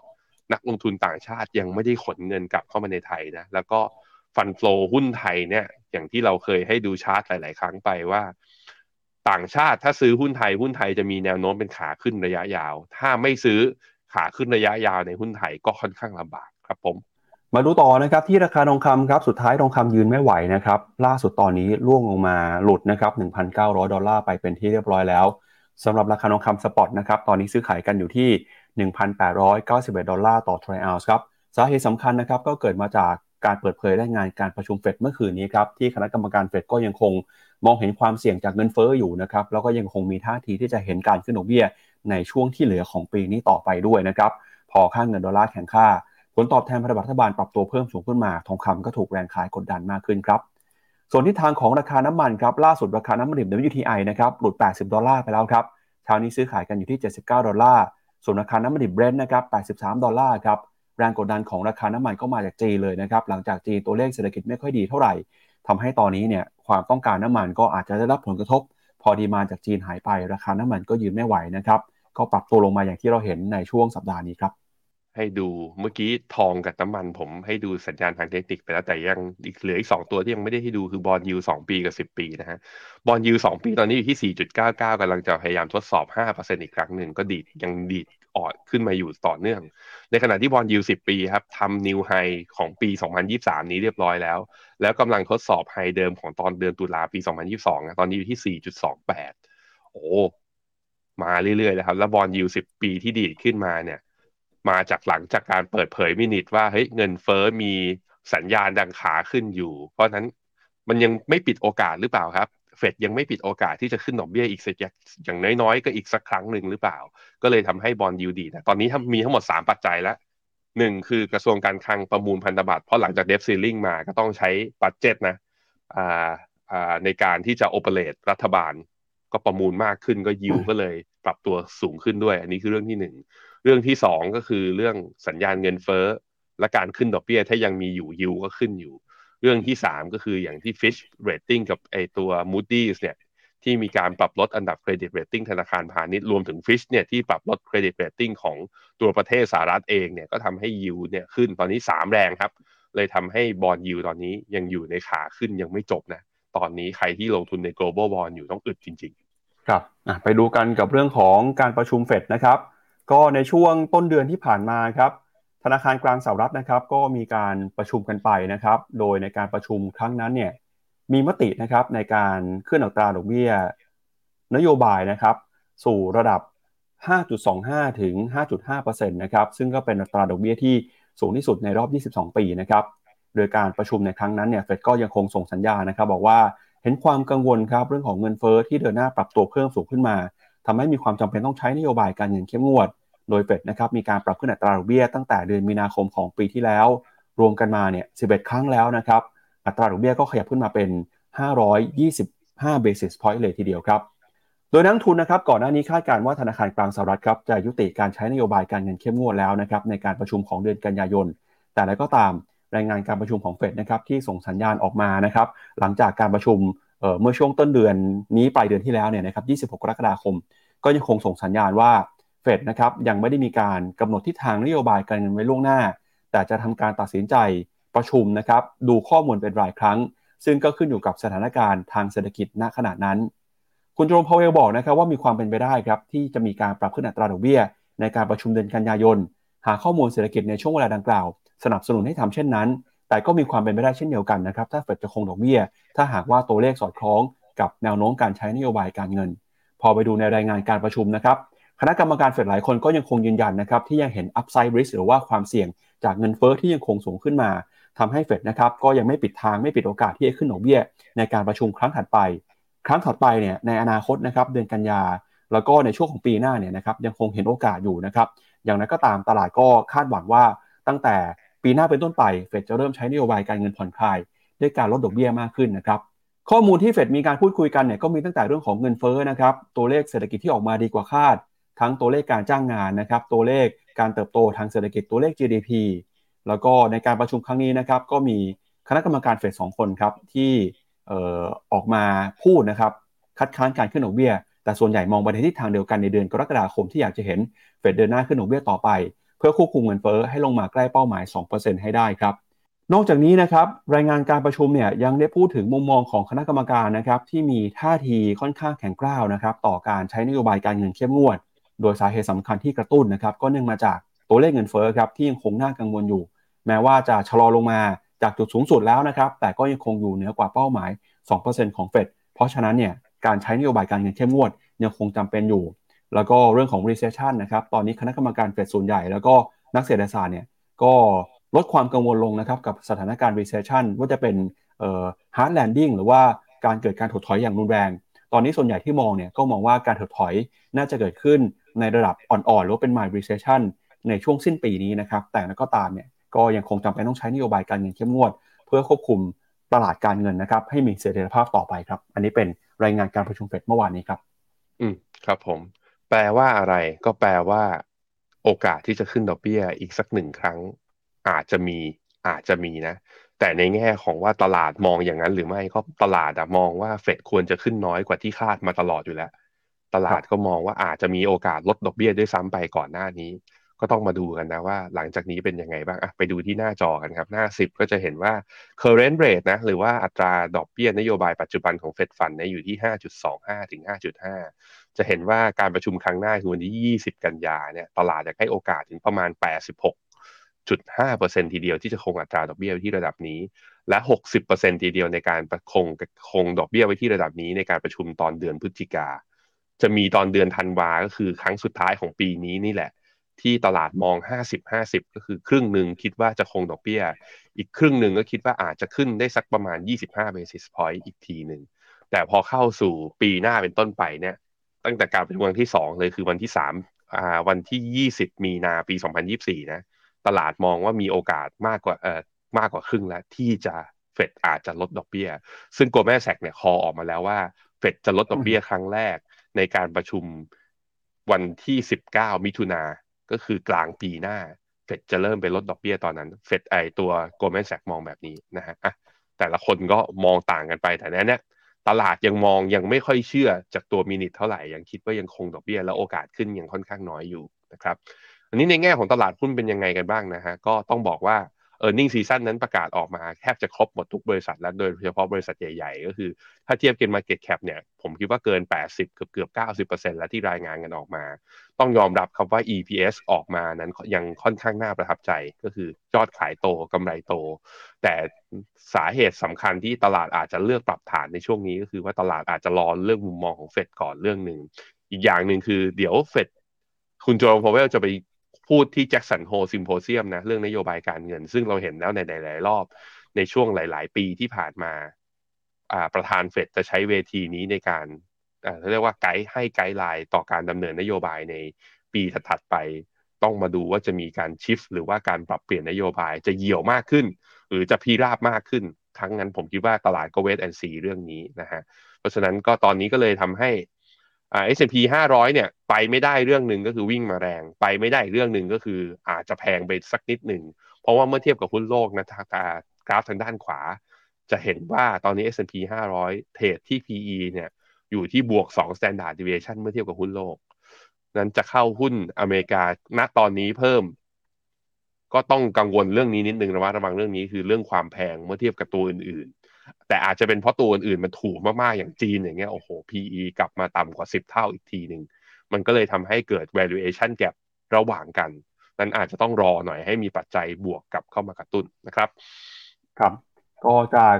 นักลงทุนต่างชาติยังไม่ได้ขนเงินกลับเข้ามาในไทยนะแล้วก็ฟันฟลอหุ้นไทยเนี่ย อย่างที่เราเคยให้ดูชาร์ตหลาย ๆ ครั้งไปว่า ต่างชาติถ้าซื้อหุ้นไทยหุ้นไทยจะมีแนวโน้มเป็นขาขึ้นระยะยาว ถ้าไม่ซื้อขาขึ้นระยะยาวในหุ้นไทยก็ค่อนข้างลำบากครับผมมาดูต่อนะครับที่ราคาทองคำครับสุดท้ายทองคำยืนไม่ไหวนะครับล่าสุดตอนนี้ล่วงลงมาหลุดนะครับ1,900 ดอลลาร์ไปเป็นที่เรียบร้อยแล้วสำหรับราคาทองคำ spot นะครับตอนนี้ซื้อขายกันอยู่ที่ 1,891 ดอลลาร์ต่อทรัลล์ครับสาเหตุสำคัญนะครับก็เกิดมาจาก การเปิดเผยรายงานการประชุมเฟดเมื่อคืนนี้ครับที่คณะกรรมการเฟดก็ยังคงมองเห็นความเสี่ยงจากเงินเฟ้ออยู่นะครับแล้วก็ยังคงมีท่าทีที่จะเห็นการขึ้นดอกเบี้ยในช่วงที่เหลือของปีนี้ต่อไปด้วยนะครับพอค่าเงินดอลลาร์แข็งค่า ผลตอบแทนพันธบัตรรัฐบาลปรับตัวเพิ่มสูงขึ้นมา ทองคำก็ถูกแรงขายกดดันมากขึ้นครับส่วนทิศทางของราคาน้ำมันครับล่าสุดราคาน้ำมันดิบ WTI นะครับหลุด 80 ดอลลาร์ไปแล้วครับเช้านี้ซื้อขายกันอยู่ที่ 79 ดอลลาร์ส่วนราคาน้ำมันดิบเบรนท์นะครับ 83 ดอลลาร์ครับ แรงกดดันของราคาน้ำมันก็มาจากจีนเลยนะครับหลังจากจีนตัวเลขเศรษฐกิจไม่ค่อยดีเท่าไหร่ทำให้ตอนนี้เนี่ยความต้องการน้ำมันก็อาจจะได้รับผลกระทบ พอ demand จากจีนหายไป ราคาน้ำมันก็ยืนไม่ไหวนะครับก็ปรับตัวลงมาอย่างที่เราเห็นในช่วงสัปดาห์นี้ครับให้ดูเมื่อกี้ทองกับน้ำมันผมให้ดูสัญญาณทางเทคนิคไปแล้วแต่ยังอีกเหลืออีกสองตัวที่ยังไม่ได้ให้ดูคือ bond yield สองปีกับสิบปีนะฮะ bond yield สองปีตอนนี้อยู่ที่สี่จุดเก้าเก้ากำลังจะพยายามทดสอบห้าเปอร์เซ็นอีกครั้งหนึ่งก็ดีดยังดีด ออดขึ้นมาอยู่ต่อเนื่อง ในขณะที่ bond yield สิบปีครับทำ new high ของปีสองพันยี่สามนี้เรียบร้อยแล้ว แล้วกำลังทดสอบ high เดิมของตอนเดือนตุลาปีสองพันยี่สองตอนนี้อยู่ที่สี่จุดสองแปดโอ้ มาเรื่อยๆเลยครับ แล้ว bond yield สิบปีที่ดีดขึ้นมาเนี่ย มาจากหลังจากการเปิดเผย minutes ว่าเฮ้ยเงินเฟ้อมีสัญญาณดังขาขึ้นอยู่ เพราะนั้นมันยังไม่ปิดโอกาสหรือเปล่าครับ เฟดยังไม่ปิดโอกาสที่จะขึ้นดอกเบี้ยอีกสักอย่างน้อยๆ ก็อีกสักครั้งหนึ่งหรือเปล่า ก็เลยทำให้ bond yield นะตอนนี้มีทั้งหมด 3 ปัจจัยแล้วหนึ่งคือกระทรวงการคลังประมูลพันธบัตรเพราะหลังจาก debt ceiling มาก็ต้องใช้ budget นะอ่าอ่าในการที่จะ operate รัฐบาล ก็ประมูลมากขึ้นก็ยิวก็เลยปรับตัวสูงขึ้นด้วย อันนี้คือเรื่องที่หนึ่งเรื่องที่สองก็คือเรื่องสัญญาณเงินเฟ้อและการขึ้นดอกเบี้ยถ้ายังมีอยู่ยิวก็ขึ้นอยู่ เรื่องที่สามก็คืออย่างที่ Fitch Rating กับไอตัว Moody's เนี่ยที่มีการปรับลดอันดับเครดิตเรตติ้งธนาคารพาณิชย์รวมถึง Fitch เนี่ยที่ปรับลดเครดิตเรตติ้งของตัวประเทศสหรัฐเองเนี่ยก็ทำให้ยิวเนี่ยขึ้นตอนนี้ 3 แรงครับ เลยทำให้ bond yield ตอนนี้ยังอยู่ในขาขึ้นยังไม่จบนะ ตอนนี้ใครที่ลงทุนใน global bond อยู่ต้องอึดจริง ๆ ครับไปดูกันกับเรื่องของการประชุมเฟดนะครับ ก็ในช่วงต้นเดือนที่ผ่านมาครับ ธนาคารกลางสหรัฐนะครับ ก็มีการประชุมกันไปนะครับ โดยในการประชุมครั้งนั้นเนี่ยมีมตินะครับในการขึ้นอัตราดอกเบี้ย นโยบายนะครับ สู่ระดับ 5.25 ถึง 5.5%นะครับซึ่งก็เป็นอัตราดอกเบี้ยที่สูงที่สุดในรอบ 22 ปีนะครับโดยการประชุมในครั้งนั้นเนี่ยเฟดก็ยังคงส่งสัญญานะครับ บอกว่าเห็นความกังวลครับเรื่องของเงินเฟอ้อที่เดินหน้าปรับตัวเพิ่มสูงขึ้นมาทำให้มีความจำเป็นต้องใช้นโยบายการเงินเข้มงวด โดยเฟดนะครับมีการปรับขึ้นอัตราดอกเบี้ยตั้งแต่เดือนมีนาคมของปีที่แล้ว รวมกันมาเนี่ย11 ครั้งแล้วนะครับ อัตราดอกเบี้ยก็ขยับขึ้นมาเป็น 525 basis point เลยทีเดียวครับ โดยนักทุนนะครับก่อนหน้านี้คาดการณ์ว่าธนาคารกลางสหรัฐครับจะยุติการใช้นโยบายการเงินเข้มงวดแล้วนะครับในการประชุมของเดือนกันยายน แต่แล้วก็ตามรายงานการประชุมของเฟดนะครับที่ส่งสัญญาณออกมานะครับหลังจากการประชุมเมื่อช่วงต้นเดือนนี้ปลายเดือนที่แล้วเนี่ยนะครับ26 กรกฎาคม ก็ยังคงส่งสัญญาณว่า เฟดนะครับยังไม่ได้มีการกำหนดทิศทางนโยบายการเงินไว้ล่วงหน้า แต่จะทำการตัดสินใจประชุมนะครับดูข้อมูลเป็นรายครั้ง ซึ่งก็ขึ้นอยู่กับสถานการณ์ทางเศรษฐกิจณขณะนั้น คุณโจมพาวเวลบอกนะครับว่ามีความเป็นไปได้ครับที่จะมีการปรับขึ้นอัตราดอกเบี้ย ในการประชุมเดือนกันยายน หาข้อมูลเศรษฐกิจในช่วงเวลาดังกล่าว สนับสนุนให้ทำเช่นนั้น แต่ก็มีความเป็นไปได้เช่นเดียวกันนะครับถ้าเฟดจะคงดอกเบี้ย ถ้าหากว่าตัวเลขสอดคล้องกับแนวโน้มการใช้นโยบายการเงิน พอไปดูในรายงานการประชุมนะครับ คณะกรรมการเฟดหลายคนก็ยังคงยืนยันนะครับที่ยังเห็น upside risk หรือว่าความเสี่ยงจากเงินเฟอ้อที่ยังคงสูงขึ้นมาทำให้เฟดนะครับก็ยังไม่ปิดทางไม่ปิดโอกาสที่จะขึ้นดอกเบี้ย ในการประชุมครั้งถัดไป ครั้งถัดไปเนี่ยในอนาคตนะครับเดือนกันยา แล้วก็ในช่วงของปีหน้าเนี่ยนะครับยังคงเห็นโอกาสอยู่นะครับอย่างนั้นก็ตามตลาดก็คาดหวังว่าตั้งแต่ปีหน้าเป็นต้นไปเฟดจะเริ่มใช้นโยบายการเงินผ่อนคลาย ด้วยการลดดอกเบี้ยมากขึ้นนะครับข้อมูลที่เฟดมีการพูดคุยกันเนี่ยก็มีตั้งแต่เรื่องของเงินเฟ้อนะครับตัวเลขเศรษฐกิจที่ออกมาดีกว่าคาด ทั้งตัวเลขการจ้างงานนะครับ ตัวเลขการเติบโตทางเศรษฐกิจตัวเลข GDP แล้วก็ในการประชุมครั้งนี้นะครับ ก็มีคณะกรรมการเฟดสองคนครับที่ออกมาพูดนะครับ คัดค้านการขึ้นดอกเบี้ย แต่ส่วนใหญ่มองไปในทิศทางเดียวกันในเดือนกรกฎาคมที่อยากจะเห็นเฟดเดินหน้าขึ้นดอกเบี้ยต่อไป เพื่อควบคุมเงินเฟ้อให้ลงมาใกล้เป้าหมาย 2%ให้ได้ครับ นอกจากนี้นะครับรายงานการประชุมเนี่ยยังได้พูดถึงมุมมองของคณะกรรมการนะครับที่มีท่าทีค่อนข้างแข็งกร้าวนะครับต่อการใช้นโยบายการเงินเข้มงวด โดยสาเหตุสำคัญที่กระตุ้นนะครับก็เนื่องมาจากตัวเลขเงินเฟ้อครับที่ยังคงน่ากังวลอยู่ แม้ว่าจะชะลอลงมาจากจุดสูงสุดแล้วนะครับแต่ก็ยังคงอยู่เหนือกว่าเป้าหมาย 2%ของเฟดเพราะฉะนั้นเนี่ยการใช้นโยบายการเงินเข้มงวดยังคงจำเป็นอยู่ แล้วก็เรื่องของ recession นะครับตอนนี้คณะกรรมการเฟดส่วนใหญ่ แล้วก็นักเศรษฐศาสตร์เนี่ยก็ลดความกังวลลงนะครับกับสถานการณ์ recession ว่าจะเป็น hard landing หรือว่าการเกิดการถดถอยอย่างรุนแรง ตอนนี้ส่วนใหญ่ที่มองเนี่ยก็มองว่าการถดถอยน่าจะเกิดขึ้น ในระดับอ่อนๆหรือว่าเป็น mild recession ในช่วงสิ้นปีนี้นะครับ แต่ก็ตามเนี่ยก็ยังคงจำเป็นต้องใช้นโยบายการเงินเข้มงวด เพื่อควบคุมตลาดการเงินนะครับให้มีเสถียรภาพต่อไปครับ อันนี้เป็นรายงานการประชุมเฟดเมื่อวานนี้ครับ อืมครับผม แปลว่าอะไรก็แปลว่า โอกาสที่จะขึ้นดอกเบี้ยอีกสักหนึ่งครั้ง อาจจะมีอาจจะมีนะ แต่ในแง่ของว่าตลาดมองอย่างนั้นหรือไม่ก็ตลาดมองว่าเฟดควรจะขึ้นน้อยกว่าที่คาดมาตลอดอยู่แล้ว ตลาดก็มองว่าอาจจะมีโอกาสลดดอกเบี้ยด้วยซ้ำไปก่อนหน้านี้ ก็ต้องมาดูกันนะว่าหลังจากนี้เป็นยังไงบ้างอะไปดูที่หน้าจอกันครับ หน้า 10 ก็จะเห็นว่า current rate นะหรือว่าอัตราดอกเบี้ยนโยบายปัจจุบันของเฟดฟันเนี่ยอยู่ที่ 5.25 ถึง 5.5 จะเห็นว่าการประชุมครั้งหน้าคือวันที่ 20 กันยาเนี่ยตลาดจะให้โอกาสถึงประมาณ 86.5%ทีเดียวที่จะคงอัตราดอกเบี้ยไว้ที่ระดับนี้ และ 60%ทีเดียวในการคงคงดอกเบี้ยไว้ที่ระดับนี้ในการประชุมตอนเดือนพฤศจิกา จะมีตอนเดือนธันวาก็คือครั้งสุดท้ายของปีนี้นี่แหละ ที่ตลาดมอง 50-50 ก็คือครึ่งหนึ่งคิดว่าจะคงดอกเบี้ย อีกครึ่งหนึ่งก็คิดว่าอาจจะขึ้นได้สักประมาณ 25 basis point อีกทีหนึ่งแต่พอเข้าสู่ปีหน้าเป็นต้นไปเนี่ยตั้งแต่การประชุมวันที่ 2 เลยคือวันที่3อ่าวันที่ 20 มีนาปี 2024 นะ ตลาดมองว่ามีโอกาสมากกว่าเอ่อมากกว่าครึ่งแล้วที่จะเฟดอาจจะลดดอกเบี้ย ซึ่ง Goldman Sachs เนี่ย call ออกมาแล้วว่าเฟดจะลดดอกเบี้ยครั้งแรก ในการประชุมวันที่ 19 มิถุนาก็คือกลางปีหน้าเฟดจะเริ่มไปลดดอกเบี้ยตอนนั้นเฟดไอตัว Goldman Sachs มองแบบนี้นะฮะอะแต่ละคนก็มองต่างกันไปแต่แน่เนี่ยตลาดยังมองยังไม่ค่อยเชื่อจากตัว minutes เท่าไหร่ ยังคิดว่ายังคงดอกเบี้ยและโอกาสขึ้นยังค่อนข้างน้อยอยู่นะครับ อันนี้ในแง่ของตลาดหุ้นเป็นยังไงกันบ้างนะฮะก็ต้องบอกว่า e a r n i n g ซีซั่นนั้นประกาศออกมาแทบจะครบหมดทุกบริษัทแล้วโดยเฉพาะบริษัทใหญ่ๆ ก็คือ ถ้าเทียบกัน Market Cap เนี่ย ผมคิดว่าเกิน 80 เกือบเกือบ 90%แล้วที่รายงานกันออกมา ต้องยอมรับครับว่า EPS ออกมานั้นยังค่อนข้างน่าประทับใจก็คือยอดขายโตกำไรโต แต่สาเหตุสำคัญที่ตลาดอาจจะเลือกปรับฐานในช่วงนี้ก็คือว่าตลาดอาจจะรอเรื่องมุมมองของเฟดก่อนเรื่องหนึ่งอีกอย่างหนึ่งคือเดี๋ยวเฟดคุณเจอโรมพาวเวลจะไป พูดที่ Jackson Hole Symposium นะเรื่องนโยบายการเงิน ซึ่งเราเห็นแล้วในหลาย ๆ รอบในช่วงหลาย ๆ ปีที่ผ่านมาประธานเฟดจะใช้เวทีนี้ในการเรียกว่าไกด์ให้ guideline ต่อการดำเนินนโยบายในปีถัด ๆ ไป ต้องมาดูว่าจะมีการ shift หรือว่าการปรับเปลี่ยนนโยบายจะเหี่ยวมากขึ้น หรือจะพิราบมากขึ้น ทั้งนั้นผมคิดว่าตลาดก็ wait and see เรื่องนี้นะฮะเพราะฉะนั้นก็ตอนนี้ก็เลยทำให้ อ่า S&P 500 เนี่ย ไปไม่ได้เรื่องหนึ่งก็คือวิ่งมาแรง ไปไม่ได้เรื่องหนึ่งก็คืออาจจะแพงไปสักนิดหนึ่ง เพราะว่าเมื่อเทียบกับหุ้นโลกนะทางกราฟทางด้านขวา จะเห็นว่าตอนนี้ S&P 500 เทรดที่ PE เนี่ย อยู่ที่บวก 2 standard deviation เมื่อเทียบกับหุ้นโลก นั้นจะเข้าหุ้นอเมริกาณตอนนี้เพิ่ม ก็ต้องกังวลเรื่องนี้นิดนึงระมัดระวังเรื่องนี้คือเรื่องความแพงเมื่อเทียบกับตัวอื่นๆ แต่อาจจะเป็นเพราะตัวอื่นๆมันถูกมากๆอย่างจีนอย่างเงี้ยโอ้โห PE กลับมาต่ำกว่า 10 เท่าอีกทีหนึ่งมันก็เลยทำให้เกิด valuation gap ระหว่างกัน นั้นอาจจะต้องรอหน่อยให้มีปัจจัยบวกกลับเข้ามากระตุ้นนะครับ ครับก็จาก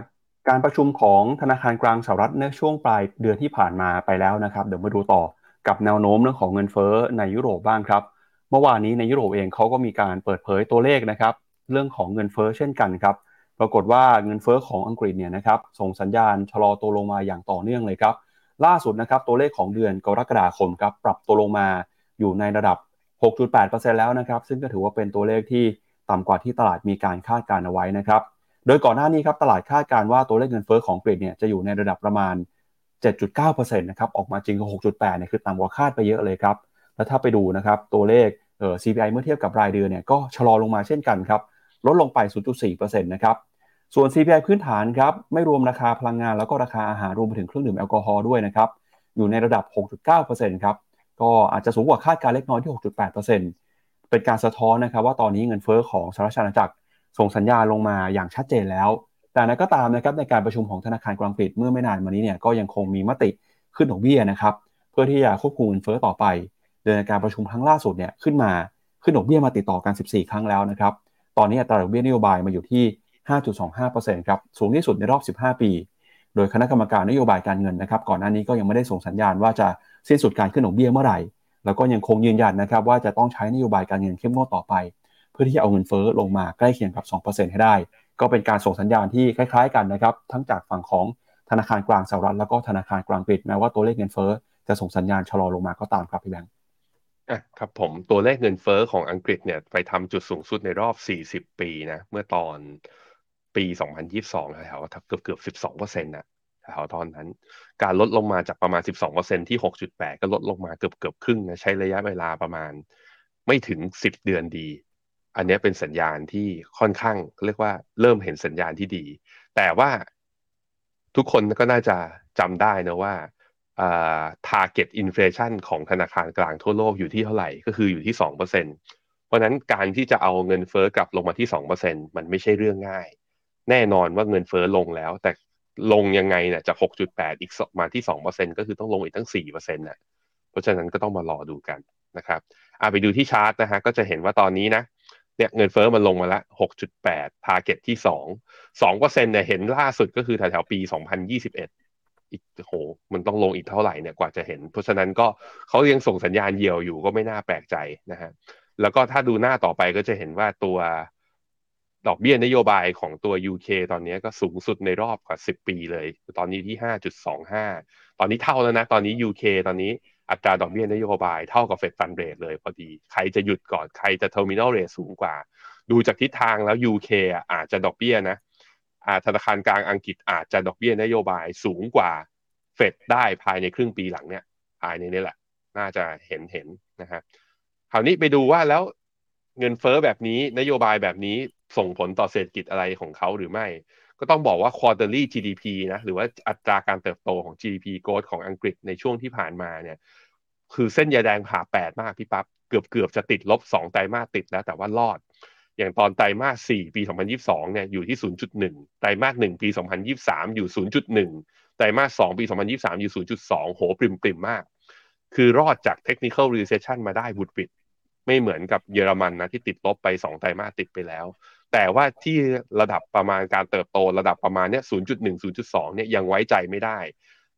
การประชุมของธนาคารกลางสหรัฐในช่วงปลายเดือนที่ผ่านมาไปแล้วนะครับ เดี๋ยวมาดูต่อกับแนวโน้มเรื่องของเงินเฟ้อในยุโรปบ้างครับ เมื่อวานนี้ในยุโรปเองเขาก็มีการเปิดเผยตัวเลขนะครับ เรื่องของเงินเฟ้อเช่นกันครับ รากฏว่าเงินเฟ้อของอังกฤษเนี่ยนะครับส่งสัญญาณชะลอตัวลงมาอย่างต่อเนื่องเลยครับล่าสุดนะครับตัวเลขของเดือนกรกฎาคมครับปรับตัวลงมาอยู่ในระดับ 6.8%แล้วนะครับซึ่งก็ถือว่าเป็นตัวเลขที่ต่ำกว่าที่ตลาดมีการคาดการเอาไว้นะครับโดยก่อนหน้านี้ครับตลาดคาดการว่าตัวเลขเงินเฟ้อของอังกฤษเนี่ยจะอยู่ในระดับประมาณ 7.9%นะครับออกมาจริงก็6.8เนี่ยคือต่ำกว่าคาดไปเยอะเลยครับแล้วถ้าไปดูนะครับตัวเลขเอ่อ CPI เมื่อเทียบกับรายเดือนเนี่ยก็ชะลอลงมาเช่นกันครับลดลงไป 0.4%นะครับ ส่วน CPI พื้นฐานครับไม่รวมราคาพลังงานแล้วก็ราคาอาหารรวมไปถึงเครื่องดื่มแอลกอฮอล์ด้วยนะครับอยู่ในระดับ 6.9%ครับก็อาจจะสูงกว่าคาดการเล็กน้อยที่ 6.8%เป็นการสะท้อนนะครับว่าตอนนี้เงินเฟ้อของสหรัฐอเมริกาส่งสัญญาณลงมาอย่างชัดเจนแล้ว แต่นั้นก็ตามนะครับในการประชุมของธนาคารกลางอังกฤษเมื่อไม่นานมานี้เนี่ยก็ยังคงมีมติขึ้นดอกเบี้ยนะครับเพื่อที่จะควบคุมเงินเฟ้อต่อไป โดยในการประชุมครั้งล่าสุดเนี่ยขึ้นมาขึ้นดอกเบี้ยมาติดต่อกัน 14 ครั้งแล้วนะครับตอนนี้อัตราดอกเบี้ยนโยบายมาอยู่ที่ 5.25%ครับสูงที่สุดในรอบ 15 ปี โดยคณะกรรมการนโยบายการเงินนะครับก่อนหน้านี้ก็ยังไม่ได้ส่งสัญญาณว่าจะสิ้นสุดการขึ้นดอกเบี้ยเมื่อไหร่ แล้วก็ยังคงยืนยันนะครับว่าจะต้องใช้นโยบายการเงินเข้มงวดต่อไป เพื่อที่จะเอาเงินเฟ้อลงมาใกล้เคียงกับ 2%ให้ได้ ก็เป็นการส่งสัญญาณที่คล้าย ๆ กันนะครับทั้งจากฝั่งของธนาคารกลางสหรัฐแล้วก็ธนาคารกลางอังกฤษแม้ว่าตัวเลขเงินเฟ้อจะส่งสัญญาณชะลอลงมาก็ตามครับพี่แบงค์อะครับผมตัวเลขเงินเฟ้อของอังกฤษเนี่ยไปทำจุดสูงสุดในรอบ 40 ปีนะเมื่อตอน ปี 2022แถวๆเกือบเกือบ12เปอร์เซ็นต์นะแถวตอนนั้น การลดลงมาจากประมาณ 12เปอร์เซ็นที่ 6.8 ก็ลดลงมาเกือบเกือบครึ่งนะใช้ระยะเวลาประมาณ ไม่ถึง 10 เดือนดี อันนี้เป็นสัญญาณที่ค่อนข้างเรียกว่าเริ่มเห็นสัญญาณที่ดี แต่ว่าทุกคนก็น่าจะจำได้นะว่า target inflation ของธนาคารกลางทั่วโลกอยู่ที่เท่าไหร่ ก็คืออยู่ที่ 2%เพราะนั้นการที่จะเอาเงินเฟอ้อกลับลงมาที่ 2%มันไม่ใช่เรื่องง่าย แน่นอนว่าเงินเฟอ้อลงแล้ว แต่ลงยังไงเนี่ยจาก 6.8 อีกมาที่ 2%ก็คือต้องลงอีกตั้ง 4%น่ะเพราะฉะนั้นก็ต้องมารอดูกันนะครับอ่าไปดูที่ชาร์ตนะฮะก็จะเห็นว่าตอนนี้นะเนี่ยเงินเฟอ้อมันลงมาล้ว6.8 target ที่ 2 2%เนี่ยเห็นล่าสุดก็คือแถวๆปี 2021 อีกโหมันต้องลงอีกเท่าไหร่เนี่ยกว่าจะเห็น เพราะฉะนั้นก็เขายังส่งสัญญาณเยียวอยู่ก็ไม่น่าแปลกใจนะฮะแล้วก็ถ้าดูหน้าต่อไปก็จะเห็นว่าตัว ดอกเบี้ยนโยบายของตัว UK ตอนนี้ก็สูงสุดในรอบกว่า 10 ปีเลย ตอนนี้ที่ 5.25 ตอนนี้เท่าแล้วนะ ตอนนี้ UK ตอนนี้อัตราดอกเบี้ยนโยบายเท่ากับ Fed Fund Rate เลยพอดี ใครจะหยุดก่อนใครจะ terminal rate สูงกว่า ดูจากทิศทางแล้ว UK อะอาจจะดอกเบี้ยนะธนาคารกลางอังกฤษอาจจะดอกเบี้ยนโยบายสูงกว่าเฟดได้ภายในครึ่งปีหลังเนี่ยภายในนี้แหละ น่าจะเห็นเห็นนะฮะคราวนี้ไปดูว่าแล้วเงินเฟ้อแบบนี้นโยบายแบบนี้ ส่งผลต่อเศรษฐกิจอะไรของเขาหรือไม่ ก็ต้องบอกว่า quarterly GDP นะหรือว่าอัตราการเติบโตของ GDP growth ของอังกฤษในช่วงที่ผ่านมาเนี่ยคือเส้นยาแดงผ่าแปดมากพี่ปับ๊บเกือบเกือบจะติดลบ2ไตรมาสติดแล้วแต่ว่ารอด อย่างตอนไตรมาส4ปี 2022เนี่ยอยู่ที่ 0.1 ไตรมาส1ปี 2023 อยู่ 0.1 ไตรมาส2ปี 2023 อยู่ 0.2 โหปริมปริมมาก คือรอดจาก technical recession มาได้บุดบิดไม่เหมือนกับเยอรมันนะที่ติดลบไป2ไตรมาสติดไปแล้ว แต่ว่าที่ระดับประมาณการเติบโตระดับประมาณเนี้ย0.1 0.2 เนี่ยยังไว้ใจไม่ได้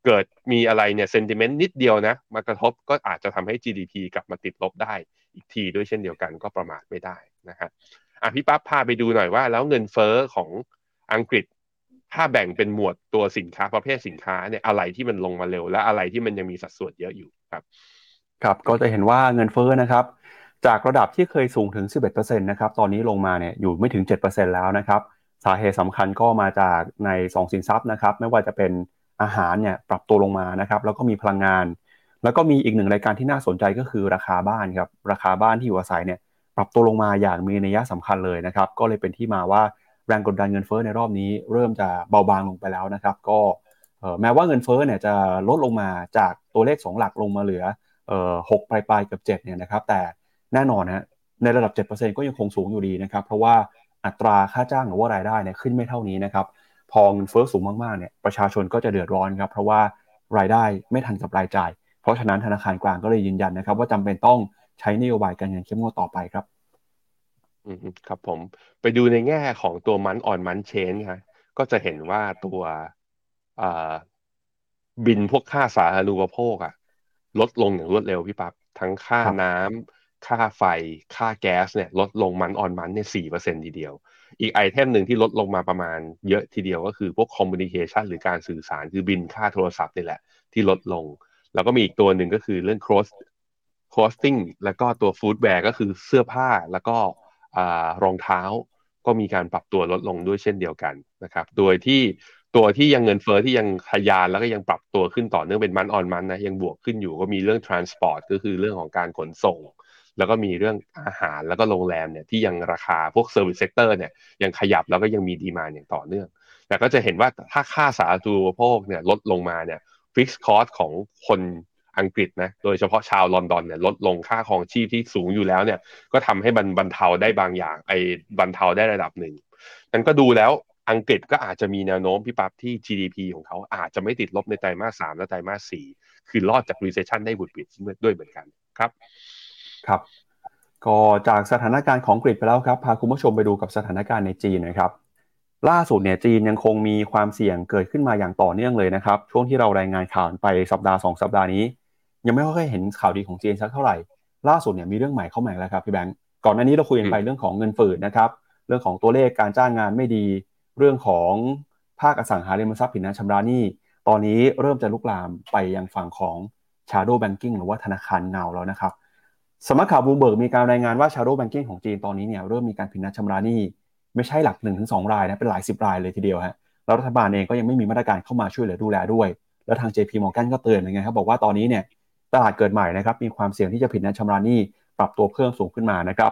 เกิดมีอะไรเนี่ยเซนติเมนต์นิดเดียวนะมากระทบก็อาจจะทำให้ GDP กลับมาติดลบได้อีกทีด้วยเช่นเดียวกันก็ประมาทไม่ได้นะฮะอะพี่ปั๊บพาไปดูหน่อยว่า แล้วเงินเฟ้อของอังกฤษถ้าแบ่งเป็นหมวดตัวสินค้าประเภทสินค้าเนี่ยอะไรที่มันลงมาเร็ว และอะไรที่มันยังมีสัดส่วนเยอะอยู่ครับ ครับก็จะเห็นว่าเงินเฟ้อนะครับ จากระดับที่เคยสูงถึง 11%นะครับ ตอนนี้ลงมาเนี่ยอยู่ไม่ถึง 7%แล้วนะครับ สาเหตุสำคัญก็มาจากใน 2 สินทรัพย์นะครับ ไม่ว่าจะเป็นอาหารเนี่ยปรับตัวลงมานะครับ แล้วก็มีพลังงาน แล้วก็มีอีกหนึ่งรายการที่น่าสนใจก็คือราคาบ้านครับ ราคาบ้านที่อยู่อาศัยเนี่ยปรับตัวลงมาอย่างมีนัยสำคัญเลยนะครับ ก็เลยเป็นที่มาว่าแรงกดดันเงินเฟ้อในรอบนี้ เริ่มจะเบาบางลงไปแล้วนะครับ ก็แม้ว่าเงินเฟ้อเนี่ยจะลดลงมาจากตัวเลข 2 หลักลงมาเหลือหกปลายปลายกับ7เนี่ยนะครับ แต่ แน่นอนนะในระดับ 7%ก็ยังคงสูงอยู่ดีนะครับ เพราะว่าอัตราค่าจ้างหรือว่ารายได้เนี่ยขึ้นไม่เท่านี้นะครับ พอเงินเฟ้อสูงมากๆเนี่ยประชาชนก็จะเดือดร้อนครับ เพราะว่ารายได้ไม่ทันกับรายจ่าย เพราะฉะนั้นธนาคารกลางก็เลยยืนยันนะครับ ว่าจำเป็นต้องใช้นโยบายการเงินเข้มงวดต่อไปครับอืมครับผมไปดูในแง่ของตัวมันออนมันเชนครับก็จะเห็นว่าตัวอ่าบินพวกค่าสาธารณูปโภคอะลดลงอย่างรวดเร็วพี่ปั๊บทั้งค่าครับน้ำ ค่าไฟค่าแก๊สเนี่ยลดลง month on month เนี่ยสี่เปอร์เซ็นต์ทีเดียว อีก item หนึ่งที่ลดลงมาประมาณเยอะทีเดียวก็คือพวก communication หรือการสื่อสารคือบินค่าโทรศัพท์นี่แหละ ที่ลดลง แล้วก็มีอีกตัวหนึ่งก็คือเรื่อง clothing แล้วก็ตัว footwear ก็คือเสื้อผ้าแล้วก็รองเท้าก็มีการปรับตัวลดลงด้วยเช่นเดียวกันนะครับ โดยที่ตัวที่ยังเงินเฟอ้อที่ยังทะยานแล้วก็ยังปรับตัวขึ้นต่อเนื่องเป็นมันออนมันนะยังบวกขึ้นอยู่ก็มีเรื่อง transport ก็คือเรื่องของการขนส่ง แล้วก็มีเรื่องอาหารแล้วก็โรงแรมเนี่ยที่ยังราคาพวก service sector เนี่ยยังขยับแล้วก็ยังมีดีมาอย่างต่อเนื่อง แต่ก็จะเห็นว่าถ้าค่าสาธารณูปโภคเนี่ยลดลงมาเนี่ย fixed cost ของคนอังกฤษนะโดยเฉพาะชาวลอนดอนเนี่ยลดลงค่าครองชีพที่สูงอยู่แล้วเนี่ยก็ทำให้บรรบรรเทาได้บางอย่างไอ้บรรเทาได้ระดับหนึ่งนั้นก็ดูแล้วอังกฤษก็อาจจะมีแนวโน้มพี่ปั๊บที่ GDP ของเขาอาจจะไม่ติดลบในไตรมาสสามและไตรมาสสี่คือรอดจาก recession ได้บุดบิดด้วยเหมือนกันครับ ครับ ก็จากสถานการณ์ของอังกไปแล้วครับ พาคุณผู้ชมไปดูกับสถานการณ์ในจีนนะครับ ล่าสุดเนี่ยจีนยังคงมีความเสี่ยงเกิดขึ้นมาอย่างต่อเนื่องเลยนะครับ ช่วงที่เรารายงานข่าวไปสัปดาห์สองสัปดาห์นี้ ยังไม่ค่อยเห็นข่าวดีของจีนสักเท่าไหร่ ล่าสุดเนี่ยมีเรื่องใหม่เข้ามาแล้วครับพี่แบงก์ก่อนหน้านี้เราคุยกันไปเรื่องของเงินฝืดนะครับ เรื่องของตัวเลขการจ้างงานไม่ดี เรื่องของภาคอสังหาริมทรัพย์ผิดนัดชำระหนี้ ตอนนี้เริ่มจะลุกลามไปยังฝั่งของ shadow banking หรือว่าธนาคารเงาแล้วนะครับ สำนักข่าวบูมเบิร์กมีการรายงานว่า shadow banking ของจีนตอนนี้เนี่ยเริ่มมีการผิดนัดชำระหนี้ไม่ใช่หลัก1ถึงสองรายนะเป็นหลายสิบรายเลยทีเดียวฮะแล้วรัฐบาลเองก็ยังไม่มีมาตรการเข้ามาช่วยเหลือดูแลด้วย แล้วทาง JP Morgan ก็เตือนยังไงครับบอกว่าตอนนี้เนี่ยตลาดเกิดใหม่นะครับมีความเสี่ยงที่จะผิดนัดชำระหนี้ปรับตัวเพิ่มสูงขึ้นมานะครับ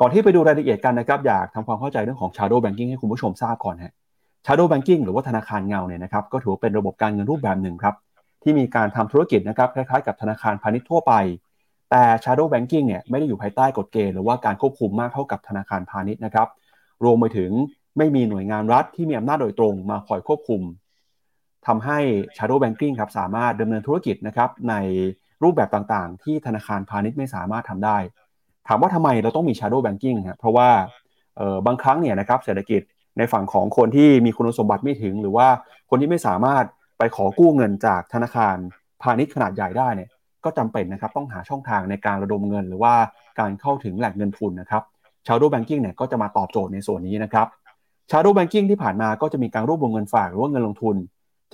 ก่อนที่ไปดูรายละเอียดกันนะครับอยากทำความเข้าใจเรื่องของ shadow banking ให้คุณผู้ชมทราบก่อนฮะ shadow banking หรือว่าธนาคารเงาเนี่ยนะครับก็ถือเป็นระบบการเงินรูปแบบหนึ่งครับที่มีการทำธุรกิจนะครับคล้ายๆกับธนาคารพาณิชย์ทั่วไป แต่ shadow banking เนี่ยไม่ได้อยู่ภายใต้กฎเกณฑ์หรือว่าการควบคุมมากเท่ากับธนาคารพาณิชย์นะครับ รวมไปถึงไม่มีหน่วยงานรัฐที่มีอำนาจโดยตรงมาคอยควบคุมทำให้ shadow banking ครับสามารถดำเนินธุรกิจนะครับในรูปแบบต่างๆ ที่ธนาคารพาณิชย์ไม่สามารถทำได้ ถามว่าทำไมเราต้องมี shadow banking ครเพราะว่าบางครั้งเนี่ยนะครับเศรษฐกิจในฝั่งของคนที่มีคุณสมบัติไม่ถึง หรือว่าคนที่ไม่สามารถไปขอกู้เงินจากธนาคารพาณิชย์ขนาดใหญ่ได้เนี่ย ก็จำเป็นนะครับต้องหาช่องทางในการระดมเงิน หรือว่าการเข้าถึงแหล่งเงินทุนนะครับ shadow banking เนี่ยก็จะมาตอบโจทย์ในส่วนนี้นะครับ shadow banking ที่ผ่านมาก็จะมีการรวบรวมเงินฝากหรือว่าเงินลงทุน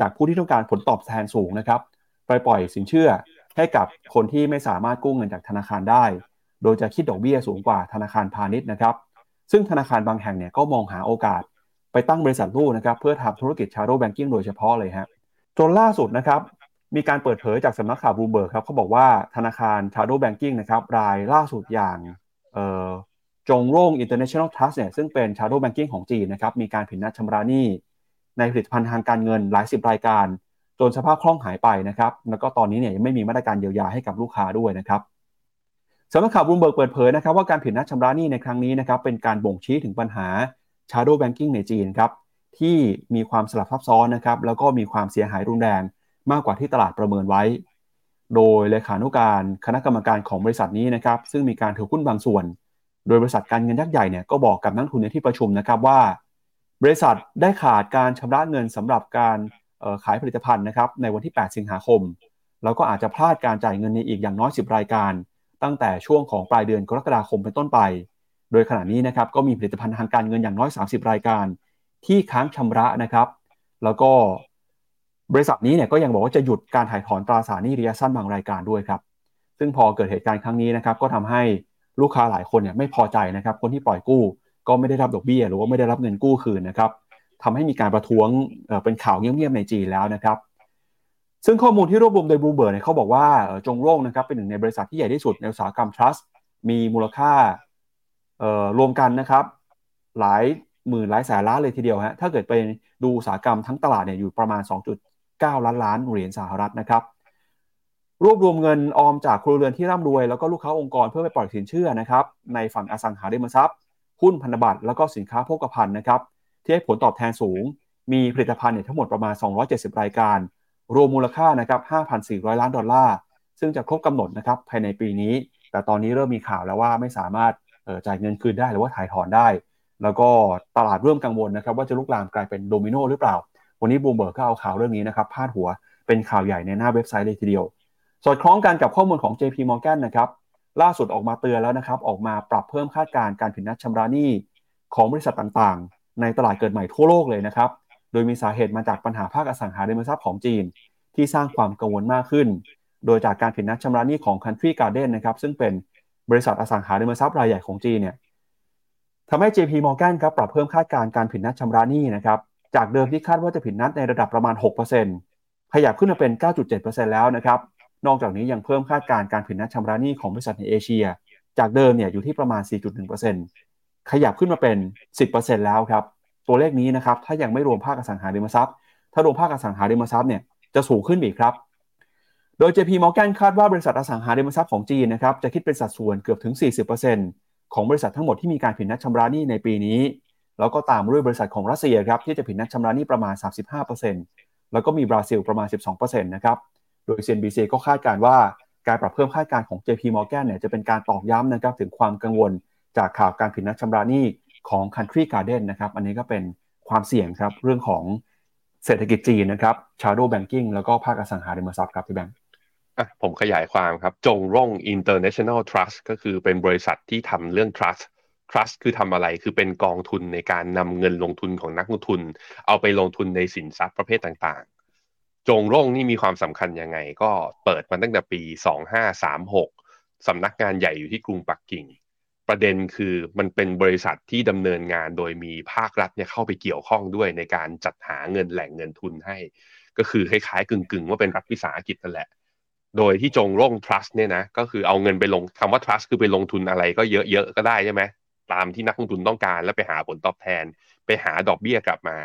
จากผู้ที่ต้องการผลตอบแทนสูงนะครับไปปล่อยสินเชื่อให้กับคนที่ไม่สามารถกู้เงินจากธนาคารได้ โดยจะคิดดอกเบี้ยสูงกว่าธนาคารพาณิชย์นะครับ ซึ่งธนาคารบางแห่งเนี่ยก็มองหาโอกาส ไปตั้งบริษัทลูกนะครับเพื่อทำธุรกิจ shadow banking โดยเฉพาะเลยฮะจนล่าสุดนะครับ มีการเปิดเผยจากสำนักข่าวบลูเบิร์กครับเขาบอกว่าธนาคาร shadow banking นะครับรายล่าสุดอย่าง Zhongrong International Trust เนี่ยซึ่งเป็น shadow banking ของจีนนะครับมีการผิดนัดชำระหนี้ ในผลิตภัณฑ์ทางการเงินหลายสิบรายการ จนสภาพคล่องหายไปนะครับแล้วก็ตอนนี้เนี่ยยังไม่มีมาตรการเยียวยาให้กับลูกค้าด้วยนะครับสำนักข่าวบลูเบิร์กเปิดเผยนะครับว่าการผิดนัดชำระหนี้ในครั้งนี้นะครับเป็นการบ่งชี้ถึงปัญหา shadow banking ในจีนครับที่มีความสลับซับซ้อนนะครับแล้วก็มีความเสียหายรุนแรง มากกว่าที่ตลาดประเมินไว้ โดยเลขานุการคณะกรรมการของบริษัทนี้นะครับซึ่งมีการถือหุ้นบางส่วน โดยบริษัทการเงินยักษ์ใหญ่เนี่ยก็บอกกับนักทุนในที่ประชุมนะครับว่า บริษัทได้ขาดการชำระเงินสำหรับการขายผลิตภัณฑ์นะครับในวันที่ 8 สิงหาคม แล้วก็อาจจะพลาดการจ่ายเงินในอีกอย่างน้อย 10 รายการ ตั้งแต่ช่วงของปลายเดือนกรกฎาคมเป็นต้นไป โดยขณะนี้นะครับก็มีผลิตภัณฑ์ทางการเงินอย่างน้อย 30 รายการ ที่ค้างชำระนะครับ แล้วก็ บริษัทนี้เนี่ยก็ยังบอกว่าจะหยุดการถ่ายถอนตราสารหนี้ระยะสั้นบางรายการด้วยครับซึ่งพอเกิดเหตุการณ์ครั้งนี้นะครับก็ทำให้ลูกค้าหลายคนเนี่ยไม่พอใจนะครับ คนที่ปล่อยกู้ก็ไม่ได้รับดอกเบี้ย หรือว่าไม่ได้รับเงินกู้คืนนะครับทำให้มีการประท้วงเป็นข่าวเงียบๆในจีนแล้วนะครับ ซึ่งข้อมูลที่รวบรวมโดยบลูเบิร์ดเนี่ยเขาบอกว่าจงโร่งนะครับเป็นหนึ่งในบริษัทที่ใหญ่ที่สุดในอุตสาหกรรม trust มีมูลค่ารวมกันนะครับ หลายหมื่นหลายแสนล้านเลยทีเดียวฮะถ้าเกิดไปดูอุตสาหกรรมทั้งตลาดเนี่ยอยู่ประมาณ 9 ล้านล้านเหรียญสหรัฐนะครับรวบรวมเงินออมจากครัวเรือนที่ร่ำรวย แล้วก็ลูกค้าองค์กรเพื่อไปปล่อยสินเชื่อนะครับในฝั่งอสังหาริมทรัพย์ หุ้นพันธบัตรแล้วก็สินค้าโภคภัณฑ์นะครับที่ให้ผลตอบแทนสูง มีผลิตภัณฑ์เนี่ยทั้งหมดประมาณ 270 รายการ รวมมูลค่านะครับ5,400 ล้านดอลลาร์ ซึ่งจะครบกำหนดนะครับภายในปีนี้ แต่ตอนนี้เริ่มมีข่าวแล้วว่าไม่สามารถจ่ายเงินคืนได้หรือว่าไถ่ถอนได้ แล้วก็ตลาดเริ่มกังวลนะครับว่าจะลุกลามกลายเป็นโดมิโนหรือเปล่า วันนี้บูมเบิร์กก็เอาข่าวเรื่องนี้นะครับพาดหัวเป็นข่าวใหญ่ในหน้าเว็บไซต์เลยทีเดียว สอดคล้องกันกับข้อมูลของ JP Morgan นะครับล่าสุดออกมาเตือนแล้วนะครับ ออกมาปรับเพิ่มคาดการณ์การผิดนัดชำระหนี้ของบริษัทต่างๆ ในตลาดเกิดใหม่ทั่วโลกเลยนะครับ โดยมีสาเหตุมาจากปัญหาภาคอสังหาริมทรัพย์ของจีน ที่สร้างความกังวลมากขึ้น โดยจากการผิดนัดชำระหนี้ของ Country Garden นะครับ ซึ่งเป็นบริษัทอสังหาริมทรัพย์รายใหญ่ของจีนเนี่ยทำให้ JP Morgan ครับปรับเพิ่มคาดการณ์การผิดนัดชำระหนี้นะครับ จากเดิมที่คาดว่าจะผิดนัดในระดับประมาณ 6%ขยับขึ้นมาเป็น 9.7%แล้วนะครับ นอกจากนี้ยังเพิ่มคาดการณ์การผิดนัดชำระหนี้ของบริษัทในเอเชีย จากเดิมเนี่ยอยู่ที่ประมาณ 4.1%ขยับขึ้นมาเป็น 10%แล้วครับ ตัวเลขนี้นะครับถ้ายังไม่รวมภาคอสังหาริมทรัพย์ ถ้ารวมภาคอสังหาริมทรัพย์เนี่ยจะสูงขึ้นอีกครับ โดย JP Morgan คาดว่าบริษัทอสังหาริมทรัพย์ของจีนนะครับจะคิดเป็นสัดส่วนเกือบถึง 40%ของบริษัททั้งหมดที่มีการผิดนัดชำระหนี้ในปีนี้ แล้วก็ตามด้วยบริษัทของรัสเซียครับที่จะผิดนัดชำระหนี้ประมาณ 35%แล้วก็มีบราซิลประมาณ 12%นะครับโดย CNBC ก็คาดการว่าการปรับเพิ่มคาดการณ์ของ JP Morgan เนี่ยจะเป็นการตอกย้ำนะครับถึงความกังวลจากข่าวการผิดนัดชำระหนี้ของ Country Garden นะครับอันนี้ก็เป็นความเสี่ยงครับเรื่องของเศรษฐกิจจีนนะครับ Shadow Banking แล้วก็ภาคอสังหาริมทรัพย์ครับพี่แบงค์อะผมขยายความครับ จงร่ง International Trust ก็คือเป็นบริษัทที่ทำเรื่อง trust trust คือทำอะไรคือเป็นกองทุนในการนำเงินลงทุนของนักลงทุน เอาไปลงทุนในสินทรัพย์ประเภทต่างๆ จงร่งนี่มีความสำคัญยังไง ก็เปิดมาตั้งแต่ปี 2536สำนักงานใหญ่อยู่ที่กรุงปักกิ่ง ประเด็นคือมันเป็นบริษัทที่ดำเนินงานโดยมีภาครัฐเนี่ยเข้าไปเกี่ยวข้องด้วยในการจัดหาเงินแหล่งเงินทุนให้ ก็คือคล้ายๆกึ่งๆ ว่าเป็นรัฐวิสาหกิจนั่นแหละโดยที่จงร่ง trust เนี่ยนะก็คือเอาเงินไปลงคำว่า trust คือไปลงทุนอะไรก็เยอะๆก็ได้ใช่ไหม ตามที่นักลงทุนต้องการ แล้วไปหาผลตอบแทน ไปหาดอกเบี้ยกลับมา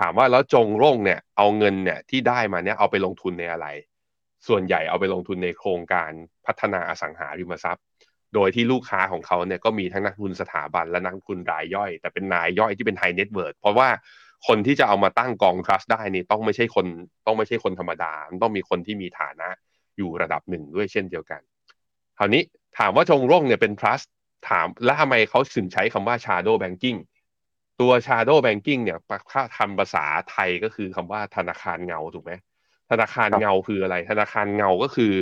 ถามว่าแล้ว Zhongrong เนี่ยเอาเงินเนี่ยที่ได้มาเนี่ยเอาไปลงทุนในอะไร ส่วนใหญ่เอาไปลงทุนในโครงการพัฒนาอสังหาริมทรัพย์ โดยที่ลูกค้าของเขาเนี่ยก็มีทั้งนักลงทุนสถาบันและนักลงทุนรายย่อย แต่เป็นรายย่อยที่เป็น high net worth เพราะว่าคนที่จะเอามาตั้งกองทรัสต์ได้นี่ต้องไม่ใช่คนต้องไม่ใช่คนธรรมดาต้องมีคนที่มีฐานะอยู่ระดับหนึ่งด้วยเช่นเดียวกันคราวนี้ถามว่าจงร่งเนี่ยเป็นทรัสต์ ถามแล้วทำไมเขาถึงใช้คำว่า shadow banking ตัว shadow banking เนี่ยถ้าทำภาษาไทยก็คือคำว่าธนาคารเงาถูกไหมธนาคารเงาคืออะไร ธนาคารเงาก็คือ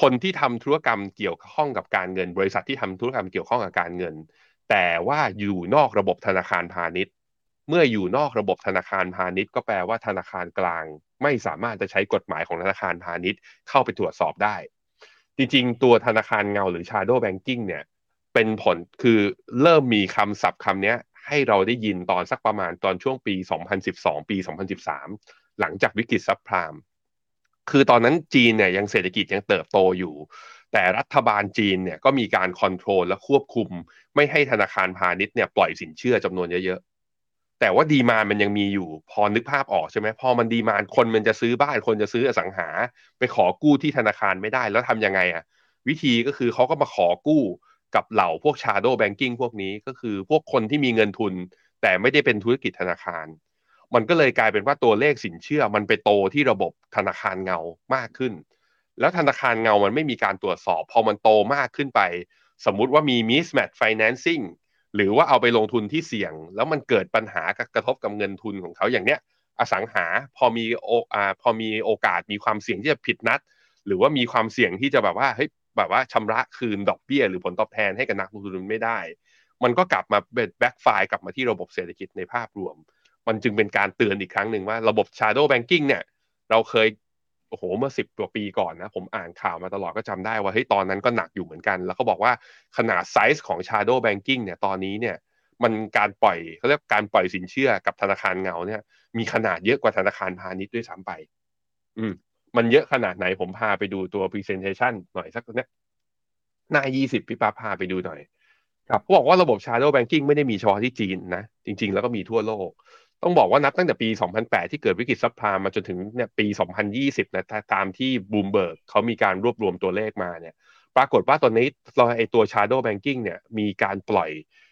คนที่ทำธุรกรรมเกี่ยวข้องกับการเงิน บริษัทที่ทำธุรกรรมเกี่ยวข้องกับการเงิน แต่ว่าอยู่นอกระบบธนาคารพาณิชย์ เมื่ออยู่นอกระบบธนาคารพาณิชย์ ก็แปลว่าธนาคารกลาง ไม่สามารถจะใช้กฎหมายของธนาคารพาณิชย์เข้าไปตรวจสอบได้ จริงๆ ตัวธนาคารเงาหรือ shadow banking เนี่ย เป็นผลคือเริ่มมีคำศัพท์คำนี้ให้เราได้ยินตอนสักประมาณตอนช่วงปี 2012 ปี 2013 หลังจากวิกฤตซับพรามคือตอนนั้นจีนเนี่ยยังเศรษฐกิจยังเติบโตอยู่ แต่รัฐบาลจีนเนี่ยก็มีการคอนโทรลและควบคุม ไม่ให้ธนาคารพาณิชย์เนี่ยปล่อยสินเชื่อจำนวนเยอะ แต่ว่าดีมามันยังมีอยู่พอนึกภาพออกใช่ไหมพอมันดีมาคนมันจะซื้อบ้านคนจะซื้ออสังหา ไปขอกู้ที่ธนาคารไม่ได้แล้วทำยังไงอะวิธีก็คือเขาก็มาขอกู้กับเหล่าพวก shadow banking พวกนี้ก็คือพวกคนที่มีเงินทุน แต่ไม่ได้เป็นธุรกิจธนาคาร มันก็เลยกลายเป็นว่าตัวเลขสินเชื่อมันไปโตที่ระบบธนาคารเงามากขึ้น แล้วธนาคารเงามันไม่มีการตรวจสอบ พอมันโตมากขึ้นไป สมมุติว่ามี mismatch financing หรือว่าเอาไปลงทุนที่เสี่ยง แล้วมันเกิดปัญหากระทบกับเงินทุนของเขาอย่างเนี้ยอสังหาพอมีโออาพอมีโอกาสมีความเสี่ยงที่จะผิดนัด หรือว่ามีความเสี่ยงที่จะแบบว่าเฮ้ยแบบว่าชำระคืนดอกเบี้ย หรือผลตอบแทนให้กับนักลงทุนไม่ได้ มันก็กลับมาเป็นแบ็กไฟกลับมาที่ระบบเศรษฐกิจในภาพรวม มันจึงเป็นการเตือนอีกครั้งหนึ่งว่าระบบ shadow banking เนี่ยเราเคย โอ้โหเมื่อสิบกว่าปีก่อนนะ ผมอ่านข่าวมาตลอดก็จำได้ว่าเฮ้ยตอนนั้นก็หนักอยู่เหมือนกัน แล้วเขาบอกว่าขนาดไซส์ของ shadow banking เนี่ยตอนนี้เนี่ยมันการปล่อยเขาเรียกการปล่อยสินเชื่อกับธนาคารเงาเนี่ยมีขนาดเยอะกว่าธนาคารพาณิชย์ด้วยซ้ำไป อืม มันเยอะขนาดไหนผมพาไปดูตัว presentation หน่อยสักเนี้ยหน้า20พี่ป้าพาไปดูหน่อย ครับเขาบอกว่าระบบ shadow banking ไม่ได้มีเฉพาะที่จีนนะ จริง ๆ แล้วก็มีทั่วโลก ต้องบอกว่านับตั้งแต่ปี 2008 ที่เกิดวิกฤตซับไพรม์มาจนถึงเนี่ยปี 2020 นะตามที่บูมเบิร์กเขามีการรวบรวมตัวเลขมาเนี่ย ปรากฏว่าตอนนี้เราไอตัว shadow banking เนี่ยมีการปล่อย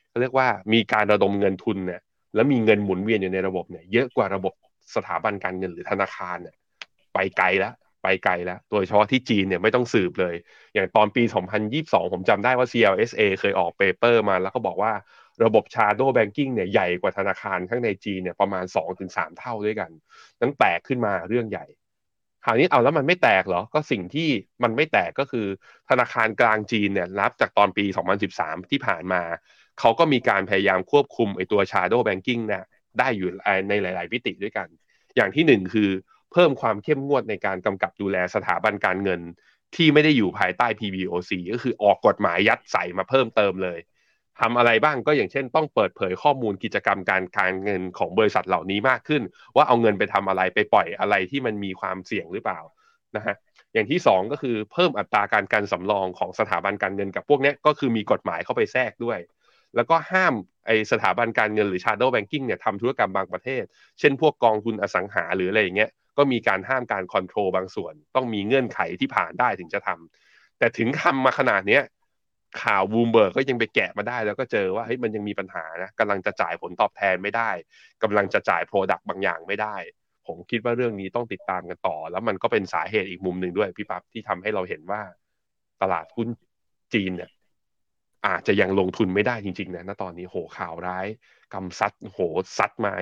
เขาเรียกว่ามีการระดมเงินทุนเนี่ยแล้วมีเงินหมุนเวียนอยู่ในระบบเนี่ยเยอะกว่าระบบสถาบันการเงินหรือธนาคารเนี่ยไปไกลแล้วไปไกลแล้ว โดยเฉพาะที่จีนเนี่ยไม่ต้องสืบเลย อย่างตอนปี 2022 ผมจำได้ว่า CLSA เคยออกเปเปอร์มาแล้วก็บอกว่า ระบบ Shadow Banking เนี่ยใหญ่กว่าธนาคารข้างในจีนเนี่ยประมาณ 2-3 เท่าด้วยกันนั้นแตกขึ้นมาเรื่องใหญ่คราวนี้เอาแล้วมันไม่แตกเหรอ ก็สิ่งที่มันไม่แตกก็คือ ธนาคารกลางจีนเนี่ยรับจากตอนปี 2013 ที่ผ่านมา เขาก็มีการพยายามควบคุมไอตัว Shadow Banking เนี่ยได้อยู่ในหลาย ๆ วิติด้วยกัน อย่างที่หนึ่งคือเพิ่มความเข้มงวดในการกำกับดูแลสถาบันการเงิน ที่ไม่ได้อยู่ภายใต้ PBOC ก็คือออกกฎหมายยัดใส่มาเพิ่มเติมเลย ทำอะไรบ้างก็อย่างเช่น ต้องเปิดเผยข้อมูลกิจกรรมการการเงินของบริษัทเหล่านี้มากขึ้น ว่าเอาเงินไปทำอะไรไปปล่อยอะไรที่มันมีความเสี่ยงหรือเปล่านะฮะอย่างที่สองก็คือเพิ่มอัตราการกันสำรองของสถาบันการเงินกับพวกนี้ก็คือมีกฎหมายเข้าไปแทรกด้วย แล้วก็ห้ามไอสถาบันการเงินหรือ shadow banking เนี่ยทำธุรกรรมบางประเภท เช่นพวกกองทุนอสังหาหรืออะไรอย่างเงี้ยก็มีการห้ามการ control บางส่วน ต้องมีเงื่อนไขที่ผ่านได้ถึงจะทำแต่ถึงทำมาขนาดเนี้ย ข่าวบูมเบิร์กก็ยังไปแกะมาได้ แล้วก็เจอว่าเฮ้ยมันยังมีปัญหานะกำลังจะจ่ายผลตอบแทนไม่ได้กำลังจะจ่ายโปรดักต์บางอย่างไม่ได้ ผมคิดว่าเรื่องนี้ต้องติดตามกันต่อ แล้วมันก็เป็นสาเหตุอีกมุมหนึ่งด้วยพี่ปั๊บที่ทำให้เราเห็นว่า ตลาดหุ้นจีนเนี่ยอาจจะยังลงทุนไม่ได้จริงๆนะณตอนนี้โหข่าวร้ายกำซัดโหซัดมา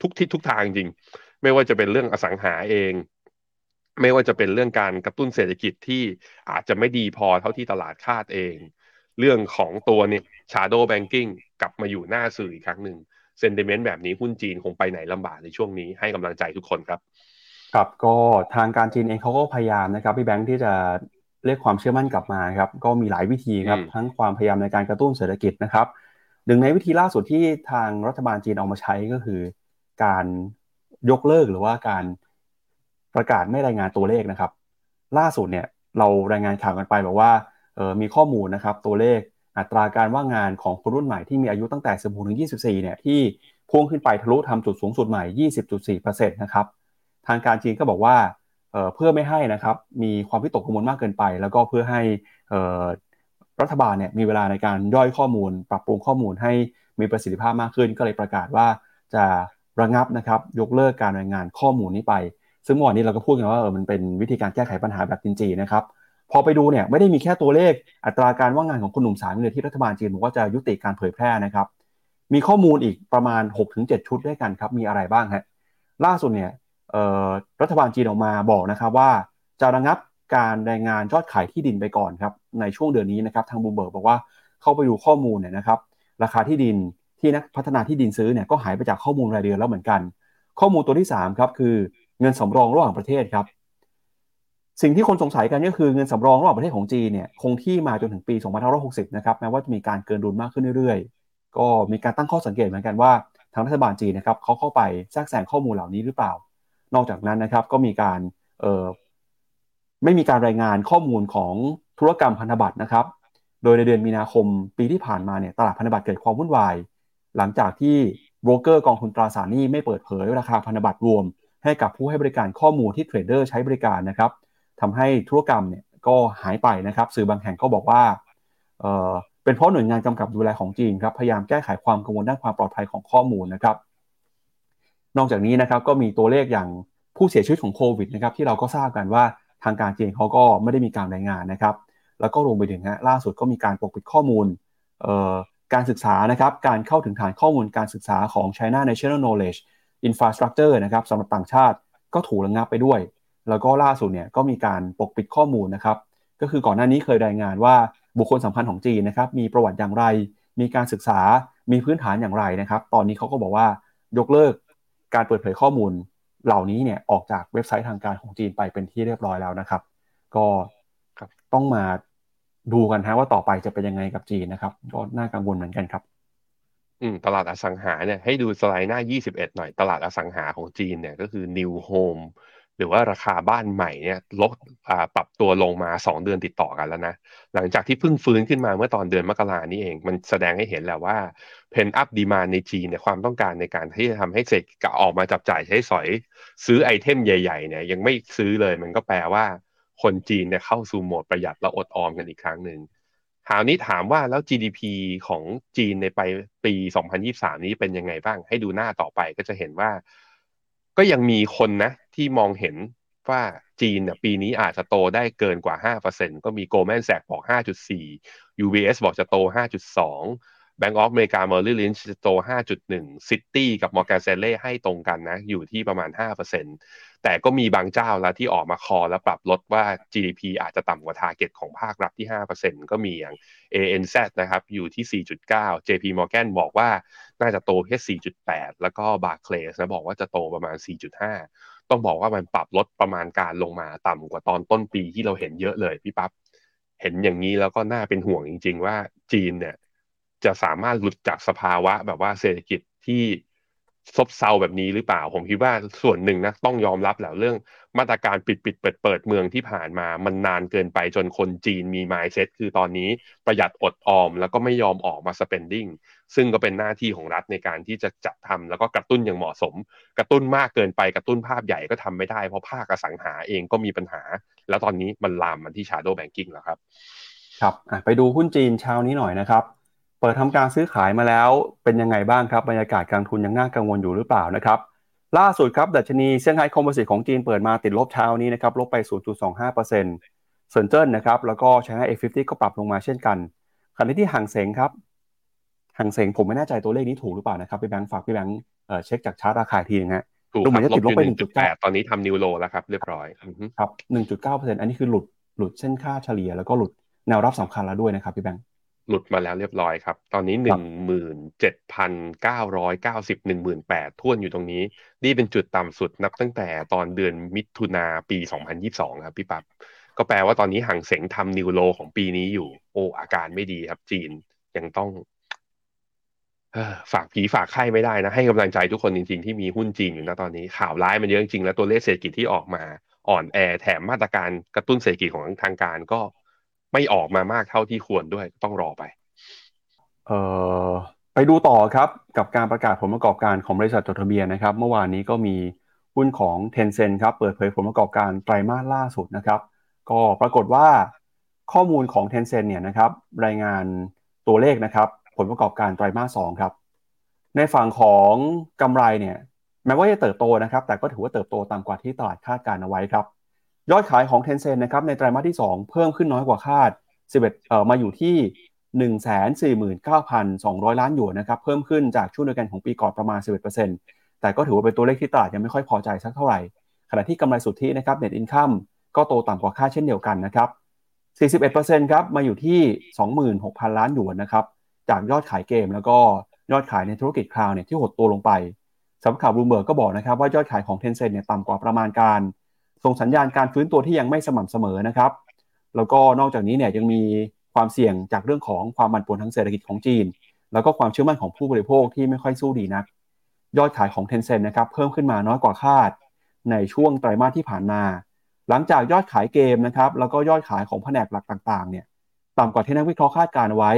ทุกทิศทุกทางจริง ไม่ว่าจะเป็นเรื่องอสังหาเอง ไม่ว่าจะเป็นเรื่องการกระตุ้นเศรษฐกิจที่อาจจะไม่ดีพอเท่าที่ตลาดคาดเอง เรื่องของตัวเนี่ย shadow banking กลับมาอยู่หน้าสื่ออีกครั้งหนึ่งเซนติเมนต์แบบนี้หุ้นจีนคงไปไหนลำบากในช่วงนี้ให้กำลังใจทุกคนครับครับก็ทางการจีนเองเขาก็พยายามนะครับพี่แบงค์ที่จะเรียกความเชื่อมั่นกลับมาครับก็มีหลายวิธีครับทั้งความพยายามในการกระตุ้นเศรษฐกิจนะครับหนึ่งในวิธีล่าสุดที่ทางรัฐบาลจีนเอามาใช้ก็คือ การยกเลิกหรือว่าการ ประกาศไม่รายงานตัวเลขนะครับ ล่าสุดเนี่ยเรารายงานข่าวกันไปบอกว่าออมีข้อมูลนะครับตัวเลขอัตราการว่างงานของคนรุ่นใหม่ที่มีอายุตั้งแต่ 16 ถึง 24 เนี่ยที่พุ่งขึ้นไปทะลุทำจุดสูงสุดใหม่ 20.4%นะครับ ทางการจีนก็บอกว่าเเพื่อไม่ให้นะครับมีความวิตกกังวลมากเกินไป แล้วก็เพื่อให้รัฐบาลเนี่ยมีเวลาในการย่อยข้อมูล ปรับปรุงข้อมูลให้มีประสิทธิภาพมากขึ้น ก็เลยประกาศว่าจะระงับนะครับยกเลิกการรายงานข้อมูลนี้ไป ซึ่งเมื่อวานนี้เราก็พูดกันว่าเออมันเป็นวิธีการแก้ไขปัญหาแบบจีนๆนะครับพอไปดูเนี่ยไม่ได้มีแค่ตัวเลขอัตราการว่างงานของคนหนุ่มสาวเลยที่รัฐบาลจีนบอกว่าจะยุติการเผยแพร่นะครับ มีข้อมูลอีกประมาณ 6-7 ชุดด้วยกันครับ มีอะไรบ้างฮะล่าสุดเนี่ยรัฐบาลจีนออกมาบอกนะครับว่าจะระงับการรายงานยอดขายที่ดินไปก่อนครับในช่วงเดือนนี้นะครับทางบูเบิร์กบอกว่าเข้าไปดูข้อมูลเนี่ยนะครับ ราคาที่ดินที่นักพัฒนาที่ดินซื้อเนี่ยก็หายไปจากข้อมูลรายเดือนแล้วเหมือนกัน ข้อมูลตัวที่3ครับคือ เงินสำรองระหว่างประเทศครับ สิ่งที่คนสงสัยกันก็คือเงินสำรองระหว่างประเทศของจีนเนี่ยคงที่มาจนถึงปี2560 นะครับแม้ว่าจะมีการเกินดุลมากขึ้นเรื่อยๆ ก็มีการตั้งข้อสังเกตเหมือนกันว่าทางรัฐบาลจีนนะครับเขาเข้าไปแทรกแซงข้อมูลเหล่านี้หรือเปล่า นอกจากนั้นนะครับก็มีการเออไม่มีการรายงานข้อมูลของธุรกรรมพันธบัตรนะครับ โดยในเดือนมีนาคมปีที่ผ่านมาเนี่ยตลาดพันธบัตรเกิดความวุ่นวาย หลังจากที่โบรกเกอร์กองทุนตราสารหนี้ไม่เปิดเผยราคาพันธบัตรรวม ให้กับผู้ให้บริการข้อมูลที่เทรดเดอร์ใช้บริการนะครับทำให้ธุรกรรมเนี่ยก็หายไปนะครับ สื่อบางแห่งก็บอกว่าเออเป็นเพราะหน่วยงานกำกับดูแลของจีนครับพยายามแก้ไขความกังวลด้านความปลอดภัยของข้อมูลนะครับ นอกจากนี้นะครับก็มีตัวเลขอย่างผู้เสียชีวิตของโควิดนะครับที่เราก็ทราบกันว่าทางการจีนเขาก็ไม่ได้มีการรายงานนะครับ แล้วก็รวมไปถึงฮะล่าสุดก็มีการปกปิดข้อมูลการศึกษานะครับการเข้าถึงฐานข้อมูลการศึกษาของ China National Knowledge อินฟราสตรักเจอร์นะครับสำหรับต่างชาติก็ถูกระงับไปด้วย แล้วก็ล่าสุดเนี่ยก็มีการปกปิดข้อมูลนะครับ ก็คือก่อนหน้านี้เคยรายงานว่าบุคคลสำคัญของจีนนะครับมีประวัติอย่างไร มีการศึกษา มีพื้นฐานอย่างไรนะครับ ตอนนี้เขาก็บอกว่ายกเลิกการเปิดเผยข้อมูลเหล่านี้เนี่ยออกจากเว็บไซต์ทางการของจีนไปเป็นที่เรียบร้อยแล้วนะครับ ก็ต้องมาดูกันฮะว่าต่อไปจะเป็นยังไงกับจีนนะครับ ก็น่ากังวลเหมือนกันครับ อืมตลาดอสังหาเนี่ยให้ดูสไลด์หน้า 21 หน่อยตลาดอสังหาของจีนเนี่ยก็คือ New Home หรือว่าราคาบ้านใหม่เนี่ยลดปรับตัวลงมา 2 เดือนติดต่อกันแล้วนะ หลังจากที่เพิ่งฟื้นขึ้นมาเมื่อตอนเดือนมกรานี้เอง มันแสดงให้เห็นแหละว่าเพนอัพดีมาในจีนเนี่ยความต้องการในการที่จะทำให้เศรษฐกิจออกมาจับจ่ายใช้สอย ซื้อไอเทมใหญ่ๆเนี่ยยังไม่ซื้อเลยมันก็แปลว่า คนจีนเนี่ยเข้าสู่โหมดประหยัดและอดออมกันอีกครั้งหนึ่ง คราวนี้ถามว่าแล้ว GDP ของจีนในไปปี 2023 นี้เป็นยังไงบ้าง ให้ดูหน้าต่อไปก็จะเห็นว่า ก็ยังมีคนนะ ที่มองเห็นว่าจีนเนี่ยปีนี้อาจจะโตได้เกินกว่า 5%ก็มี Goldman Sachs บอก 5.4 UBS บอกจะโต 5.2 Bank of America Merrill Lynch โต 5.1 City กับ Morgan Stanley ให้ตรงกันนะ อยู่ที่ประมาณ 5%แต่ก็มีบางเจ้าแล้วที่ออกมาคอแล้วปรับลดว่า GDP อาจจะต่ำกว่า target ของภาครัฐที่ 5%ก็มีอย่าง ANZ นะครับอยู่ที่ 4.9 JP Morgan บอกว่าน่าจะโตแค่ 4.8 แล้วก็ Barclays นะบอกว่าจะโตประมาณ 4.5 ต้องบอกว่ามันปรับลดประมาณการลงมาต่ำกว่าตอนต้นปีที่เราเห็นเยอะเลยพี่ปับ๊บเห็นอย่างนี้แล้วก็น่าเป็นห่วงจริง ๆ ว่าจีนเนี่ย จะสามารถหลุดจากสภาวะ แบบว่าเศรษฐกิจที่ซบเซาแบบนี้หรือเปล่า ผมคิดว่าส่วนหนึ่งนะต้องยอมรับแหละเรื่องมาตรการปิดปิดเปิดเปิดเมืองที่ผ่านมามันนานเกินไปจนคนจีนมีมายเซ็ตคือตอนนี้ประหยัดอดออม แล้วก็ไม่ยอมออกมา spending ซึ่งก็เป็นหน้าที่ของรัฐในการที่จะจัดทำแล้วก็กระตุ้นอย่างเหมาะสม กระตุ้นมากเกินไปกระตุ้นภาพใหญ่ก็ทำไม่ได้ เพราะภาคอสังหาเองก็มีปัญหา แล้วตอนนี้มันลามมาที่ shadow banking แล้วครับ ครับไปดูหุ้นจีนเช้านี้หน่อยนะครับ เปิดทำการซื้อขายมาแล้วเป็นยังไงบ้างครับบรรยากาศการลงทุนยังน่ากังวลอยู่หรือเปล่านะครับล่าสุดครับดัชนีเซี่ยงไฮ้ Composite ของจีนเปิดมาติดลบเช้านี้นะครับลบไป 0.25%เซินเจิ้นนะครับแล้วก็ China A50ก็ปรับลงมาเช่นกันขณะที่ฮั่งเส็งครับฮั่งเส็งผมไม่แน่ใจตัวเลขนี้ถูกหรือเปล่านะครับพี่แบงค์ฝากพี่แบงค์เช็คจากชาร์ตราคาทีนึงฮะถูกดูเหมือนจะลติบดลบอยู่ไปหนึ่งจุดแปด1.9ตอนนี้ทำนิวโลแล้วครับเรียบร้อยอือฮึครับ 1.9%อันนี้คือหลุดหลุดเส้นค่าเฉลี่ยแล้วก็หลุดแนวรับสำคัญแล้วด้วยนะครับพี่แบงค์ หลุดมาแล้วเรียบร้อยครับ ตอนนี้หครันึ่บงหมื่นเจ็ดพันเก้าร้อยเก้าสิบหนึ่งหมื่นแปดท่วนอยู่ตรงนี้ นี่เป็นจุดต่ำสุดนับตั้งแต่ตอนเดือนมิถุนาปีสองพันยิบสองครับพี่ปับ๊บก็แปลว่าตอนนี้ห่างเสงทำนิวโลของปีนี้อยู่ โอ้อาการไม่ดีครับ จีนยังต้องเอ่อฝากผีฝากไข้ไม่ได้นะ ให้กำลังใจทุกคนจริง ๆ ที่มีหุ้นจีนอยู่นะตอนนี้ข่าวร้ายมันเยอะจริงๆแล้วตัวเลขเศรษฐกิจที่ออกมาอ่อนแอแถมมาตรการกระตุ้นเศรษฐกิจของทางการก็ ไม่ออกมามากเท่าที่ควรด้วยต้องรอไปเอ่อไปดูต่อครับกับการประกาศผลประกอบการของบริษัทจดทะเบียนนะครับ เมื่อวานนี้ก็มีหุ้นของ Tencent ครับเปิดเผยผลประกอบการไตรมาสล่าสุดนะครับ ก็ปรากฏว่าข้อมูลของ Tencent เนี่ยนะครับรายงานตัวเลขนะครับ ผลประกอบการไตรมาส2ครับ ในฝั่งของกำไรเนี่ยแม้ว่าจะเติบโตนะครับ แต่ก็ถือว่าเติบโตตามกว่าที่ตลาดคาดการเอาไว้ครับ ยอดขายของ Tencent นะครับในไตรมาสที่ 2 เพิ่มขึ้นน้อยกว่าคาด 11เอ่อมาอยู่ที่ 149,200 ล้านหยวนนะครับเพิ่มขึ้นจากช่วงเดียวกันของปีก่อนประมาณ 11%แต่ก็ถือว่าเป็นตัวเลขที่ตลาดยังไม่ค่อยพอใจสักเท่าไหร่ ขณะที่กำไรสุทธินะครับ Net Income ก็โตต่ำกว่าคาดเช่นเดียวกันนะครับ 41%ครับมาอยู่ที่ 26,000 ล้านหยวนนะครับจากยอดขายเกม แล้วก็ยอดขายในธุรกิจ cloud เนี่ยที่หดตัวลงไปสำนักข่าวบลูเบิร์กก็บอกนะครับว่ายอดขายของ Tencent เนี่ยต่ำกว่าประมาณการ ส่งสัญญาณการฟื้นตัวที่ยังไม่สม่ำเสมอนะครับ แล้วก็นอกจากนี้เนี่ยยังมีความเสี่ยงจากเรื่องของความผันผวนทางเศรษฐกิจของจีน แล้วก็ความเชื่อมั่นของผู้บริโภคที่ไม่ค่อยสู้ดีนัก ยอดขายของ Tencent นะครับเพิ่มขึ้นมาน้อยกว่าคาด ในช่วงไตรมาสที่ผ่านมา หลังจากยอดขายเกมนะครับแล้วก็ยอดขายของแผนกหลักต่างๆเนี่ยต่ำกว่าที่นักวิเคราะห์คาดการไว้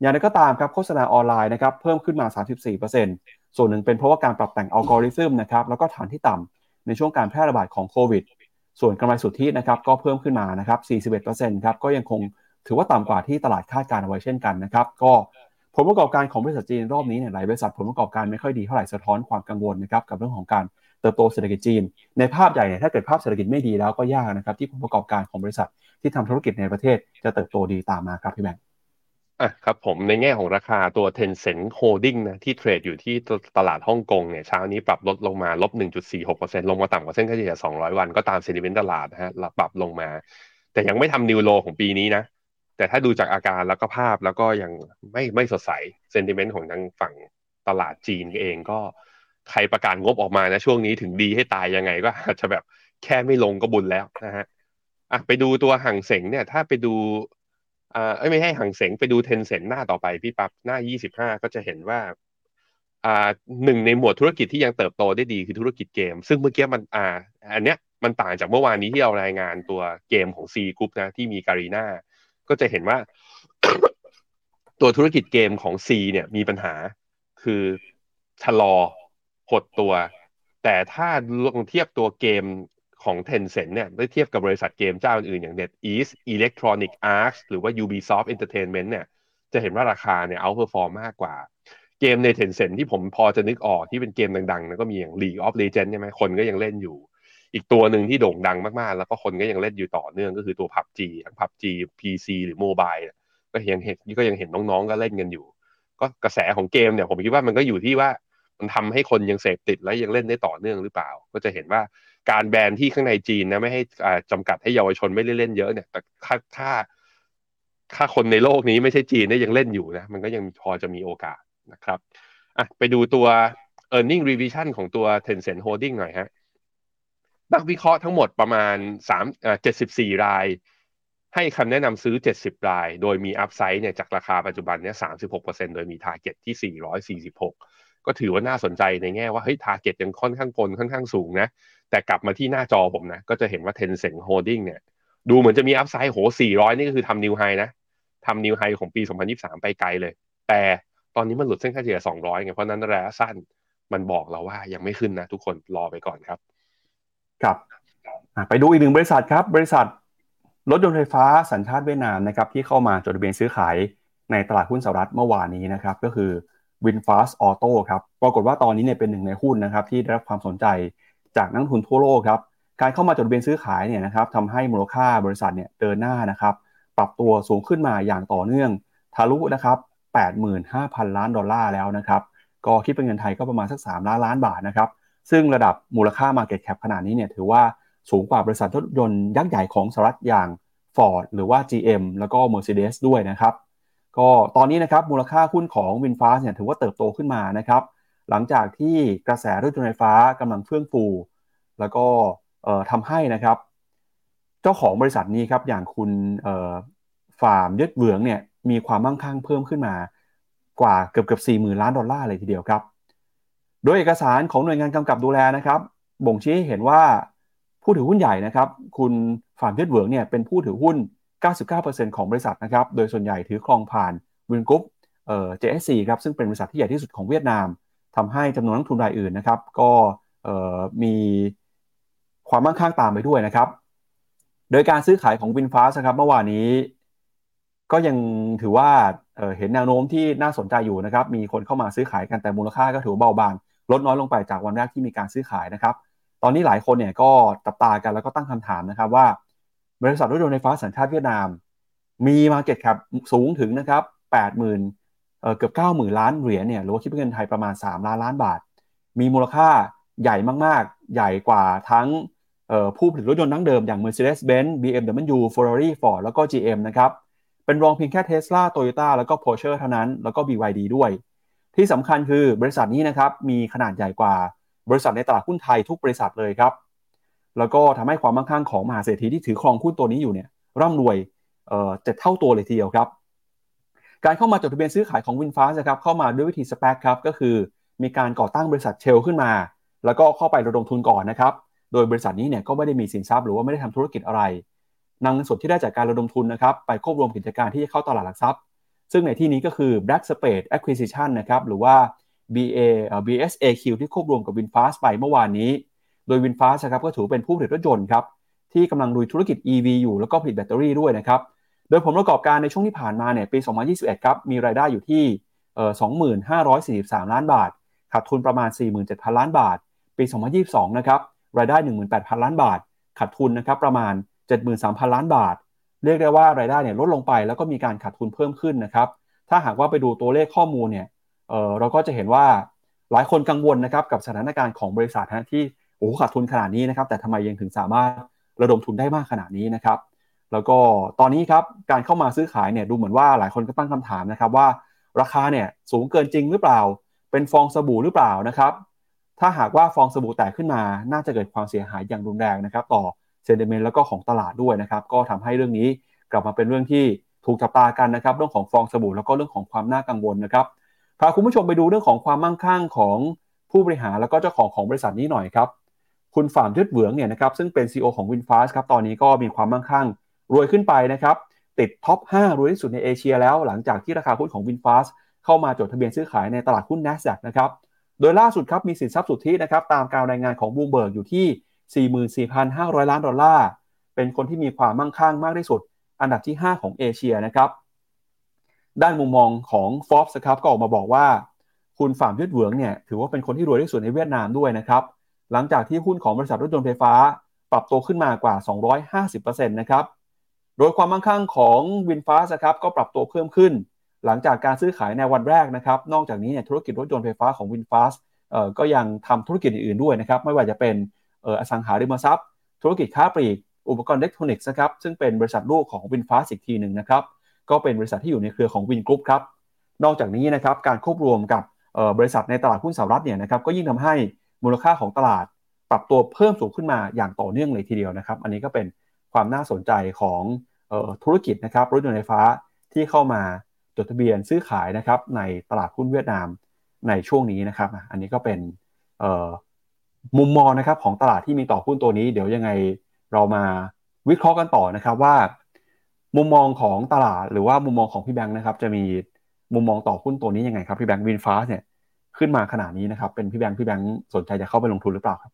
อย่างไรก็ตามครับโฆษณาออนไลน์นะครับเพิ่มขึ้นมา 34%ส่วนหนึ่งเป็นเพราะว่าการปรับแต่งอัลกอริทึมนะครับแล้วก็ฐานที่ต่ำ ในช่วงการแพร่ระบาดของโควิด ส่วนกำไรสุทธินะครับก็เพิ่มขึ้นมานะครับ 41%ครับ ก็ยังคงถือว่าต่ำกว่าที่ตลาดคาดการเอาไว้เช่นกันนะครับ ก็ผลประกอบการของบริษัทจีนรอบนี้เนี่ยหลายบริษัทผลประกอบการไม่ค่อยดีเท่าไหร่สะท้อนความกังวลนะครับกับเรื่องของการเติบโตเศรษฐกิจจีน ในภาพใหญ่เนี่ยถ้าเกิดภาพเศรษฐกิจไม่ดีแล้วก็ยากนะครับที่ผลประกอบการของบริษัทที่ทำธุรกิจในประเทศจะเติบโตดีตามมาครับพี่แบงค์ อะครับผมในแง่ของราคาตัว Tencent Holding นะที่เทรดอยู่ที่ตลาดฮ่องกงเนี่ยเช้านี้ปรับลดลงมาลบ 1.46%ลงมาต่ำกว่าเส้นค่าเฉลี่ย 200 วันก็ตามเซนิเมนต์ตลาดนะฮะปรับลงมา แต่ยังไม่ทำนิวโลของปีนี้นะ แต่ถ้าดูจากอาการแล้วก็ภาพแล้วก็ยังไม่ไม่สดใสเซนติเมนต์ของทางฝั่งตลาดจีนเองก็ใครประกาศงบออกมานะช่วงนี้ถึงดีให้ตายยังไงก็อาจจะแบบแค่ไม่ลงก็บุญแล้วนะฮะอะไปดูตัวห่างเสงเนี่ยถ้าไปดู เอ่าไม่ให้ห่างเสงไปดูเทนเซ็นหน้าต่อไปพี่ปั๊บหน้า 25 ก็จะเห็นว่าอ่าหนึ่งในหมวดธุรกิจที่ยังเติบโตได้ดีคือธุรกิจเกม ซึ่งเมื่อกี้มันอ่า อันเนี้ยมันต่างจากเมื่อวานนี้ที่เรารายงานตัวเกมของ C Group นะ ที่มีการีนาก็จะเห็นว่า ตัวธุรกิจเกมของ C เนี่ยมีปัญหาคือชะลอหดตัว แต่ถ้าลองเทียบตัวเกม ของ Tencent เนี่ยได้เทียบกับบริษัทเกมเจ้าอื่นๆอย่าง NetEase Electronic Arts หรือว่า Ubisoft Entertainment เนี่ยจะเห็นว่าราคาเนี่ย outperform มากกว่า เกมใน Tencent ที่ผมพอจะนึกออกที่เป็นเกมดังๆนะก็มีอย่าง League of Legends ใช่ไหมคนก็ยังเล่นอยู่ อีกตัวหนึ่งที่โด่งดังมากๆ แล้วก็คนก็ยังเล่นอยู่ต่อเนื่องก็คือตัว PUBG ทั้ง PUBG PC หรือโมบายก็ยังเห็นก็ยังเห็นน้องๆก็เล่นกันอยู่ ก็กระแสของเกมเนี่ยผมคิดว่ามันก็อยู่ที่ว่ามันทำให้คนยังเสพติดและยังเล่นได้ต่อเนื่องหรือเปล่า ก็จะเห็นว่า การแบนที่ข้างในจีนนะไม่ให้จำกัดให้เยาวชนไม่ได้เล่นเยอะเนี่ย แต่ถ้าถ้าถ้าคนในโลกนี้ไม่ใช่จีนเนี่ยยังเล่นอยู่นะ มันก็ยังพอจะมีโอกาสนะครับอะไปดูตัว e a r n i n g revision ของตัว Tencent Holding หน่อยฮะนักวิเคราะห์ทั้งหมดประมาณ3เอ่อ74 ราย ให้คำแนะนำซื้อ 70 ราย โดยมี upside เนี่ยจากราคาปัจจุบันเนี่ย36%โดยมี target ที่ 446 ก็ถือว่าน่าสนใจในแง่ว่าเฮ้ย target ยังค่อนข้างบนค่อนข้างสูงนะ แต่กลับมาที่หน้าจอผมนะ ก็จะเห็นว่า Tencent Holding เนี่ย ดูเหมือนจะมี upside โห 400 นี่ก็คือทำ new high นะทำนิวไฮของปี 2023 ไปไกลเลย แต่ตอนนี้มันหลุดเส้นค่าเฉลี่ย 200ไงเพราะนั้นระยะสั้นมันบอกเราว่ายังไม่ขึ้นนะ ทุกคนรอไปก่อนครับ ครับ ไปดูอีกหนึ่งบริษัทครับ บริษัทรถยนต์ไฟฟ้าสัญชาติเวียดนามนะครับที่เข้ามาจดทะเบียนซื้อขายในตลาดหุ้นสหรัฐเมื่อวานนี้นะครับก็คือ VinFast Auto ครับปรากฏว่าตอนนี้เนี่ยเป็นหนึ่งในหุ้นนะครับที่ได้รับความสนใจ จากนักทุนทั่วโลกครับการเข้ามาจดทะเบียนซื้อขายเนี่ยนะครับทำให้มูลค่าบริษัทเนี่ยเดินหน้านะครับปรับตัวสูงขึ้นมาอย่างต่อเนื่องทะลุนะครับ85,000 ล้านดอลลาร์แล้วนะครับก็คิดเป็นเงินไทยก็ประมาณสัก 3 ล้านล้านบาทนะครับซึ่งระดับมูลค่า Market Cap ขนาดนี้เนี่ยถือว่าสูงกว่าบริษัทรถยนต์ยักษ์ใหญ่ของสหรัฐอย่าง Ford หรือว่า GM แล้วก็ Mercedes ด้วยนะครับก็ตอนนี้นะครับมูลค่าหุ้นของ VinFast เนี่ยถือว่าเติบโตขึ้นมานะครับ หลังจากที่กระแสรถยนต์ไฟฟ้ากำลังเฟื่องฟู แล้วก็ทำให้นะครับ เจ้าของบริษัทนี้ครับอย่างคุณฟาร์มยึดเหวืองเนี่ยมีความมั่งคั่งเพิ่มขึ้นมากว่าเกือบเกือบสี่หมื่นล้านดอลลาร์เลยทีเดียวครับ โดยเอกสารของหน่วยงานกำกับดูแลนะครับ บ่งชี้ให้เห็นว่าผู้ถือหุ้นใหญ่นะครับ คุณฟาร์มเยดเหวิงเนี่ยเป็นผู้ถือหุ้น 99%ของบริษัทนะครับ โดยส่วนใหญ่ถือครองผ่านวินกรุ๊ปเอ่อ JSC ครับซึ่งเป็นบริษัทที่ใหญ่ที่สุดของเวียดนาม ทำให้จำนวนนักทุนรายอื่นนะครับ ก็มีความมั่งคั่งตามไปด้วยนะครับ โดยการซื้อขายของวินฟ้าสครับเมื่อวานนี้ ก็ยังถือว่าเเห็นแนวโน้มที่น่าสนใจอยู่นะครับ มีคนเข้ามาซื้อขายกันแต่มูลค่าก็ถือเบาบางลดน้อยลงไปจากวันแรกที่มีการซื้อขายนะครับ ตอนนี้หลายคนเนี่ยก็ตับตากันแล้วก็ตั้งคำถามนะครับว่า บริษัทรถยนต์ไฟฟ้าสัญชาติเวียดนาม มีมาเก็ตแคปสูงถึงนะครับ 80,000 เกือบ90,000 ล้านเหรียญเนี่ยหรือว่าคิดเป็นเงินไทยประมาณ 3 ล้านล้านบาท มีมูลค่าใหญ่มากๆ ใหญ่กว่าทั้งผู้ผลิตรถยนต์ดั้งเดิมอย่าง Mercedes-Benz BMW Ferrari Ford แล้วก็ GM นะครับ เป็นรองเพียงแค่ Tesla Toyota แล้วก็ Porsche เท่านั้น แล้วก็ BYD ด้วย ที่สำคัญคือบริษัทนี้นะครับ มีขนาดใหญ่กว่าบริษัทในตลาดหุ้นไทยทุกบริษัทเลยครับ แล้วก็ทำให้ความมั่งคั่งของมหาเศรษฐีที่ถือครองหุ้นตัวนี้อยู่เนี่ยร่ำรวยเอ่อเจ็ดเท่าตัวเลยทีเดียวครับ การเข้ามาจดทะเบียนซื้อขายของวินฟ้านะครับเข้ามาด้วยวิธีสเปคครับก็คือ มีการก่อตั้งบริษัทเชลขึ้นมา แล้วก็เข้าไประดมทุนก่อนนะครับโดยบริษัทนี้เนี่ยก็ไม่ได้มีสินทรัพย์หรือว่าไม่ได้ทำธุรกิจอะไรนำเงินสดที่ได้จากการระดมทุนนะครับไปควบรวมกิจการที่จะเข้าตลาดหลักทรัพย์ ซึ่งในที่นี้ก็คือ Black Spade Acquisition นะครับหรือว่า BA BSAQ ที่ควบรวมกับ VinFast ไปเมื่อวานนี้ โดย VinFast ครับก็ถือเป็นผู้ผลิตรถยนต์ครับที่กำลังลุยธุรกิจ EV อยู่แล้วก็ผลิตแบตเตอรี่ด้วยนะครับ โดยผลประกอบการในช่วงที่ผ่านมาเนี่ยปี 2021 ครับ มีรายได้อยู่ที่ 2543 ล้านบาท ขาดทุนประมาณ 47,000 ล้านบาท ปี 2022 นะครับ รายได้ 18,000 ล้านบาท ขาดทุนนะครับประมาณ 73,000 ล้านบาท เรียกได้ว่ารายได้เนี่ยลดลงไปแล้วก็มีการขาดทุนเพิ่มขึ้นนะครับ ถ้าหากว่าไปดูตัวเลขข้อมูลเนี่ยเเราก็จะเห็นว่าหลายคนกังวลนะครับกับสถานการณ์ของบริษัทนะที่โอ้ขาดทุนขนาดนี้นะครับแต่ทำไมยังถึงสามารถระดมทุนได้มากขนาดนี้นะครับ แล้วก็ตอนนี้ครับการเข้ามาซื้อขายเนี่ยดูเหมือนว่าหลายคนก็ตั้งคำถามนะครับว่า ราคาเนี่ยสูงเกินจริงหรือเปล่า เป็นฟองสบู่หรือเปล่านะครับถ้าหากว่าฟองสบู่แตกขึ้นมา น่าจะเกิดความเสียหายอย่างรุนแรงนะครับต่อเซนเดเมนต์แล้วก็ของตลาดด้วยนะครับก็ทำให้เรื่องนี้กลับมาเป็นเรื่องที่ถูกจับตากันนะครับเรื่องของฟองสบู่แล้วก็เรื่องของความน่ากังวลนะครับพาคุณผู้ชมไปดูเรื่องของความมั่งคั่งของผู้บริหารแล้วก็เจ้าของของบริษัทนี้หน่อยครับคุณฝ่ามยืดเหวืองเนี่ยนะครับซึ่งเป็น CEO ของ WinFast ครับตอนนี้ก็มีความมั่งคั่ง รวยขึ้นไปนะครับ ติดท็อป 5 รวยที่สุดในเอเชียแล้ว หลังจากที่ราคาหุ้นของ WinFast เข้ามาจดทะเบียนซื้อขายในตลาดหุ้น NASDAQ นะครับ โดยล่าสุดครับมีสินทรัพย์สุทธินะครับตามการรายงานของ Bloomberg อยู่ที่ 44,500 ล้านดอลลาร์ เป็นคนที่มีความมั่งคั่งมากที่สุด อันดับที่ 5 ของเอเชียนะครับ ด้านมุมมองของ Forbes ครับก็ออกมาบอกว่า คุณฝ่ามยืดเหวืองเนี่ยถือว่าเป็นคนที่รวยที่สุดในเวียดนามด้วยนะครับหลังจากที่หุ้นของบริษัทรถยนต์ไฟฟ้า ปรับตัวขึ้นมากว่า 250%นะครับ โดยความมั่งคั่งของวินฟาสครับก็ปรับตัวเพิ่มขึ้น หลังจากการซื้อขายในวันแรกนะครับ นอกจากนี้เนี่ยธุรกิจรถยนต์ไฟฟ้าของวินฟาสเอ่อก็ยังทำธุรกิจอื่นๆด้วยนะครับ ไม่ว่าจะเป็นเอ่ออสังหาริมทรัพย์ ธุรกิจค้าปลีก อุปกรณ์อิเล็กทรอนิกส์นะครับ ซึ่งเป็นบริษัทลูกของวินฟาสอีกทีหนึ่งนะครับ ก็เป็นบริษัทที่อยู่ในเครือของวินกรุ๊ปครับ นอกจากนี้นะครับ การควบรวมกับบริษัทในตลาดหุ้นสหรัฐเนี่ยนะครับ ก็ยิ่งทำให้มูลค่าของตลาด ปรับตัวเพิ่มสูงขึ้นมาอย่างต่อเนื่องเลยทีเดียวนะครับ อันนี้ก็เป็น ความน่าสนใจของออธุรกิจนะครับรถยนต์ไฟฟ้าที่เข้ามาจดทะเบียนซื้อขายนะครับในตลาดหุ้นเวียดนามในช่วงนี้นะครับ อันนี้ก็เป็นมุมมองนะครับของตลาดที่มีต่อหุ้นตัวนี้ เดี๋ยวยังไงเรามาวิเคราะห์กันต่อนะครับว่า มุมมองของตลาดหรือว่ามุมมองของพี่แบงค์นะครับ จะมีมุมมองต่อหุ้นตัวนี้ยังไงครับพี่แบงค์วินฟ้าเนี่ยขึ้นมาขนาดนี้นะครับเป็นพี่แบงค์พี่แบงค์สนใจจะเข้าไปลงทุนหรือเปล่าครับ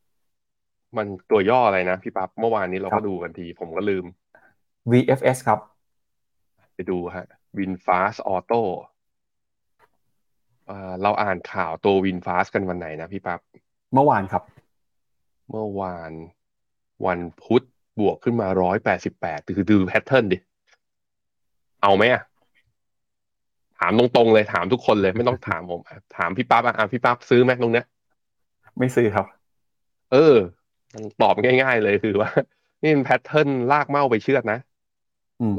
มันตัวย่ออะไรนะพี่ปั๊บเมื่อวานนี้เราก็ดูกันที ผมก็ลืม VFS ครับ ไปดูฮะ VinFast Auto เราอ่านข่าวตัว VinFast กันวันไหนนะพี่ปั๊บ เมื่อวานครับ เมื่อวานวันพุธบวกขึ้นมาร้อยแปดสิบแปดคือดู pattern ดิ เอาไหมอะ ถามตรงๆเลยถามทุกคนเลยไม่ต้องถามผม ถามพี่ปั๊บอะพี่ปั๊บซื้อไหมตรงเนี้ย ไม่ซื้อครับ เออ ตอบง่าย ๆ เลยคือว่า นี่เป็นแพทเทิร์นลากเมาไปเชือดนะ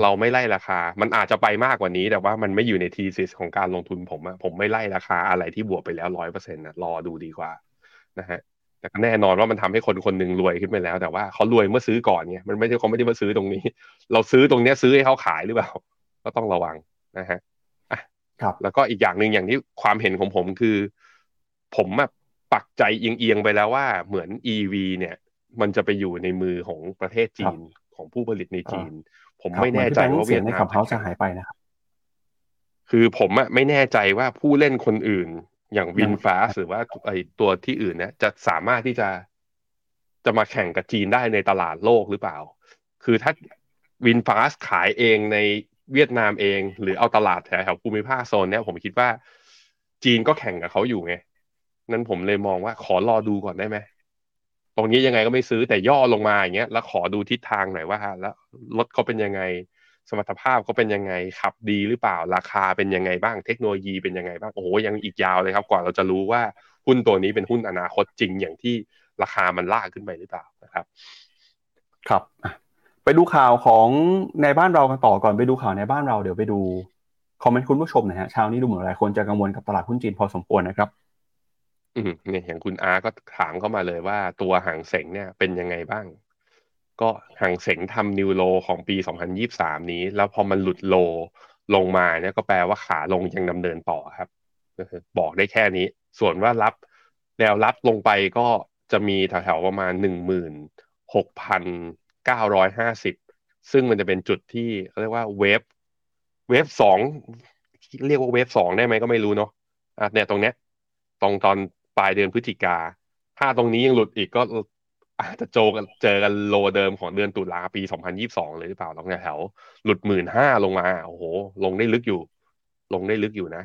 เราไม่ไล่ราคา มันอาจจะไปมากกว่านี้ แต่ว่ามันไม่อยู่ในทีซิสของการลงทุนผมอะผมไม่ไล่ราคาอะไรที่บวกไปแล้วร้อยเปอร์เซ็นต์นะรอดูดีกว่านะฮะแต่แน่นอนว่ามันทำให้คนคนหนึ่งรวยขึ้นไปแล้ว แต่ว่าเขารวยเมื่อซื้อก่อนเนี่ยมันไม่ใช่เขาไม่ได้มาซื้อตรงนี้ เราซื้อตรงเนี้ยซื้อให้เขาขายหรือเปล่า ก็ต้องระวังนะฮะอะครับ แล้วก็อีกอย่างหนึ่งอย่างที่ความเห็นของผมคือ ผมแบบ ปักใจเอียงๆไปแล้วว่าเหมือน EV เนี่ย มันจะไปอยู่ในมือของประเทศจีนของผู้ผลิตในจีน ผมไม่แน่ใจว่าเวียดนามเขาจะหายไปนะครับคือผมอะไม่แน่ใจว่าผู้เล่นคนอื่น อย่างวินฟ้าหรือว่าไอตัวที่อื่นเนี่ยจะสามารถที่จะ จะมาแข่งกับจีนได้ในตลาดโลกหรือเปล่า คือถ้าวินฟ้าขายเองในเวียดนามเอง หรือเอาตลาดแถวภูมิภาคโซนเนี้ยผมคิดว่าจีนก็แข่งกับเขาอยู่ไง นั้นผมเลยมองว่าขอรอดูก่อนได้ไหมตรงนี้ยังไงก็ไม่ซื้อแต่ย่อลงมาอย่างเงี้ยแล้วขอดูทิศทางหน่อยว่าแล้วรถเขาเป็นยังไง สมรรถภาพเขาเป็นยังไงขับดีหรือเปล่าราคาเป็นยังไงบ้างเทคโนโลยีเป็นยังไงบ้างโอ้โหยังอีกยาวเลยครับ กว่าเราจะรู้ว่าหุ้นตัวนี้เป็นหุ้นอนาคตจริงอย่างที่ราคามันลากขึ้นไปหรือเปล่านะครับ ครับไปดูข่าวของในบ้านเรากันต่อก่อนไปดูข่าวในบ้านเราเดี๋ยวไปดูคอมเมนต์คุณผู้ชมนะฮะเช้านี้ดูเหมือนหลายคนจะกังวลกับตลาดหุ้นจีนพอสมควรนะครับ อืมเนี่ยอย่างคุณอาร์ก็ถามเข้ามาเลยว่าตัวหางเสงเนี่ยเป็นยังไงบ้าง ก็หางเสงทำนิวโลของปี 2023 นี้ แล้วพอมันหลุดโลลงมาเนี่ยก็แปลว่าขาลงยังดำเนินต่อครับบอกได้แค่นี้ ส่วนว่ารับแนวรับลงไปก็จะมีแถวๆประมาณ 16,950 ซึ่งมันจะเป็นจุดที่เรียกว่าเวฟเวฟสองเรียกว่าเวฟสองได้ไหมก็ไม่รู้เนาะอะเนี่ยตรงเนี้ยตรงตอน ปลายเดือนพฤศจิกา ถ้าตรงนี้ยังหลุดอีกก็อาจจะโจกันเจอกันโลเดิมของเดือนตุลาปี 2022 เลยหรือเปล่าตรงแถวหลุดหมื่นห้าลงมา โอ้โห ลงได้ลึกอยู่ ลงได้ลึกอยู่นะ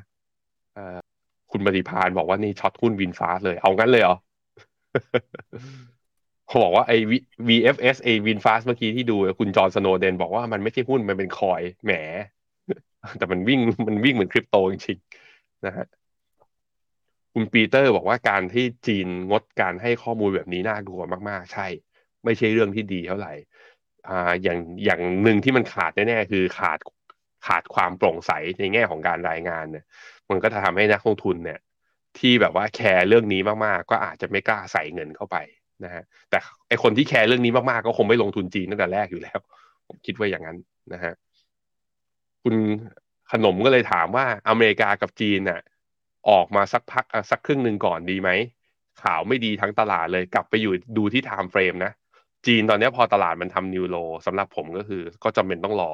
คุณปฏิพานบอกว่านี่ช็อตหุ้นวินฟ้าเลย เอางั้นเลยเหรอเขาบอกว่าไอ้ VFS ไอ้วินฟาสเมื่อกี้ที่ดู คุณจอร์นสโนเดนบอกว่ามันไม่ใช่หุ้นมันเป็นคอยแหม แต่มันวิ่งมันวิ่งเหมือนคริปโตจริงๆนะฮะ คุณปีเตอร์บอกว่าการที่จีนงดการให้ข้อมูลแบบนี้น่ากลัวมาก ๆ ใช่ ไม่ใช่เรื่องที่ดีเท่าไหร่อ่าอย่างอย่างหนึ่งที่มันขาดแน่ๆคือขาดขาดความโปร่งใสในแง่ของการรายงานเนี่ย มันก็จะทำให้นักลงทุนเนี่ย ที่แบบว่าแคร์เรื่องนี้มากๆ ก็อาจจะไม่กล้าใส่เงินเข้าไปนะฮะแต่ไอคนที่แคร์เรื่องนี้มากๆ ก็คงไม่ลงทุนจีนตั้งแต่แรกอยู่แล้ว ผมคิดว่าอย่างนั้นนะฮะคุณขนมก็เลยถามว่าอเมริกากับจีนน่ะ ออกมาสักพักสักครึ่งหนึ่งก่อนดีไหมข่าวไม่ดีทั้งตลาดเลยกลับไปอยู่ดูที่ timeframe นะ จีนตอนนี้พอตลาดมันทำ new low สำหรับผมก็คือ ก็จำเป็นต้องรอ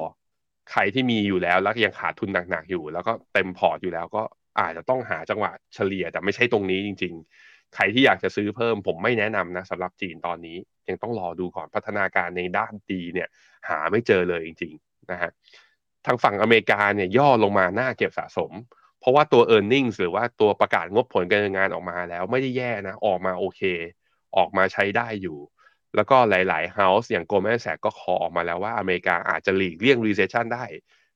ใครที่มีอยู่แล้วแล้วยังขาดทุนหนักๆอยู่ แล้วก็เต็มพอร์ตอยู่แล้วก็อาจจะต้องหาจังหวะเฉลี่ยแต่ไม่ใช่ตรงนี้จริง ๆ ใครที่อยากจะซื้อเพิ่มผมไม่แนะนำนะสำหรับจีนตอนนี้ ยังต้องรอดูก่อนพัฒนาการในด้านดีเนี่ย หาไม่เจอเลยจริง ๆ นะฮะทางฝั่งอเมริกาเนี่ยย่อลงมาหน้าเก็บสะสม เพราะว่าตัว e a r n i n g หรือว่าตัวประกาศงบผลการงานออกมาแล้วไม่ได้แย่นะ ออกมาโอเค ออกมาใช้ได้อยู่ แล้วก็หลายๆ House อย่าง Goldman Sachs ก็ขอออกมาแล้วว่าอเมริกาอาจจะหลีกเลี่ยง recession ได้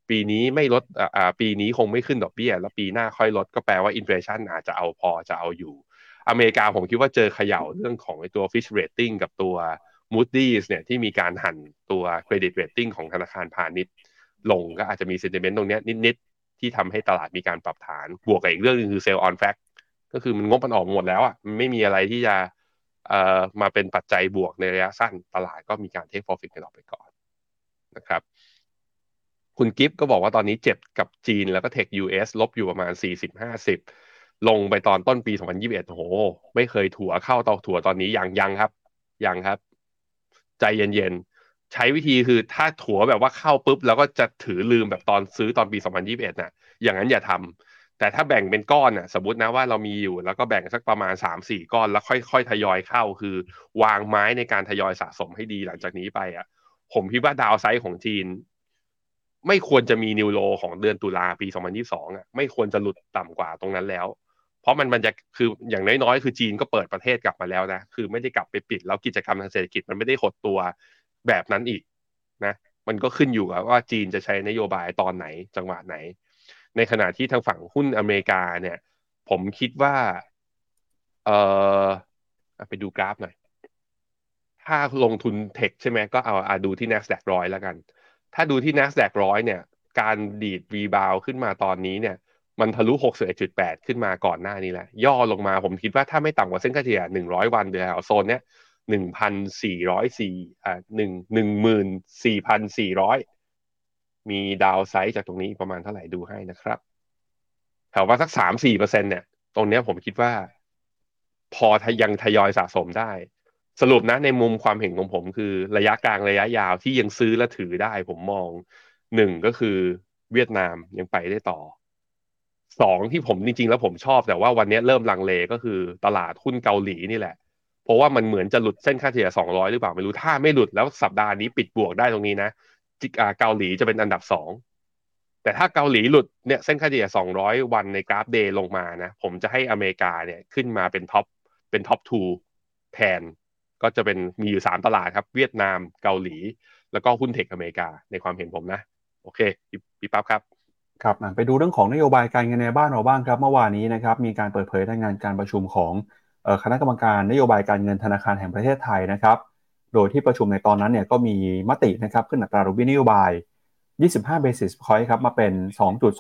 ปีนี้ไม่ลดอ่าปีนี้คงไม่ขึ้นดอกเบี้ย แล้วปีหน้าค่อยลดก็แปลว่า inflation อาจจะเอาพอจะเอาอยู่ อเมริกาผมคิดว่าเจอเขย่าเรื่องของตัว Fitch Rating กับตัว Moody's เนี่ยที่มีการหั่นตัว credit rating ของธนาคารพาณิชย์ลงก็อาจจะมี sentiment ตรงนี้นิด ที่ทำให้ตลาดมีการปรับฐาน บวกกับอีกเรื่องหนึงคือ sell on fact ก็คือมันงบมันออกหมดแล้วอะไม่มีอะไรที่จะเอ่อมาเป็นปัจจัยบวกในระยะสั้น ตลาดก็มีการ take profit กันออกไปก่อนนะครับ คุณกิฟต์ก็บอกว่าตอนนี้เจ็บกับจีนแล้วก็เทค US ลบอยู่ประมาณ 40-50 ลงไปตอนต้นปี 2021โอ้โหไม่เคยถัวเข้าเตาถั่วตอนนี้ยังยังครับ ยังครับ ใจเย็นๆ ใช้วิธีคือถ้าถัวแบบว่าเข้าปุ๊บ แล้วก็จะถือลืมแบบตอนซื้อตอนปี 2021น่ะ อย่างนั้นอย่าทำแต่ถ้าแบ่งเป็นก้อนน่ะ สมมตินะว่าเรามีอยู่แล้วก็แบ่งสักประมาณ 3-4 ก้อนแล้วค่อยๆ ทยอยเข้าคือ วางไม้ในการทยอยสะสมให้ดีหลังจากนี้ไปอะ ผมคิดว่าดาวไซด์ของจีน ไม่ควรจะมีนิวโลของเดือนตุลาปี 2022อะไม่ควรจะหลุดต่ำกว่าตรงนั้นแล้วเพราะมันมันจะคืออย่างน้อยๆ คือจีนก็เปิดประเทศกลับมาแล้วนะ คือไม่ได้กลับไปปิดแล้วกิจกรรมทางเศรษฐกิจมันไม่ได้หดตัว แบบนั้นอีกนะมันก็ขึ้นอยู่กับว่าจีนจะใช้นโยบายตอนไหนจังหวะไหน ในขณะที่ทางฝั่งหุ้นอเมริกาเนี่ย ผมคิดว่าเออไปดูกราฟหน่อย ถ้าลงทุนเทคใช่ไหมก็เอาอาดูที่ NASDAQ ร้อยแล้วกัน ถ้าดูที่ NASDAQ ร้อยเนี่ย การดีดรีบาวขึ้นมาตอนนี้เนี่ย มันทะลุ 61.8 ขึ้นมาก่อนหน้านี้แหละย่อลงมาผมคิดว่าถ้าไม่ต่ำกว่าเส้นค่าเฉลี่ย100 วันเดือนโซนเนี้ย 1,404อ่า1 14,400มีดาวไซด์จากตรงนี้ประมาณเท่าไหร่ดูให้นะครับแถวว่าสัก3-4%เนี่ย ตรงเนี้ยผมคิดว่า พอยังทยอยสะสมได้ สรุปนะในมุมความเห็นของผมคือระยะกลางระยะยาวที่ยังซื้อและถือได้ ผมมองหนึ่งก็คือเวียดนามยังไปได้ต่อสองที่ผมจริงๆแล้วผมชอบแต่ว่าวันนี้เริ่มลังเลก็คือตลาดหุ้นเกาหลีนี่แหละ เพราะว่ามันเหมือนจะหลุดเส้นค่าเฉลี่ย 200 หรือเปล่าไม่รู้ถ้าไม่หลุดแล้วสัปดาห์นี้ปิดบวกได้ตรงนี้นะเกาหลีจะเป็นอันดับสองแต่ถ้าเกาหลีหลุดเนี่ยเส้นค่าเฉลี่ย 200 วันในกราฟ day ลงมานะ ผมจะให้อเมริกาเนี่ยขึ้นมาเป็น top เป็น top two แทน ก็จะเป็นมีอยู่ 3 ตลาดครับ เวียดนามเกาหลี แล้วก็หุ้นเทคอเมริกาในความเห็นผมนะ โอเคพี่ปั๊บครับครับไปดูเรื่องของนโยบายการเงินในบ้านเราบ้างครับ เมื่อวานนี้นะครับมีการเปิดเผยรายงานการประชุมของ คณะกรรมการนโยบายการเงินธนาคารแห่งประเทศไทยนะครับ โดยที่ประชุมในตอนนั้นเนี่ยก็มีมตินะครับขึ้นอัตราดอกเบี้ยนโยบาย 25 basis point ครับมาเป็น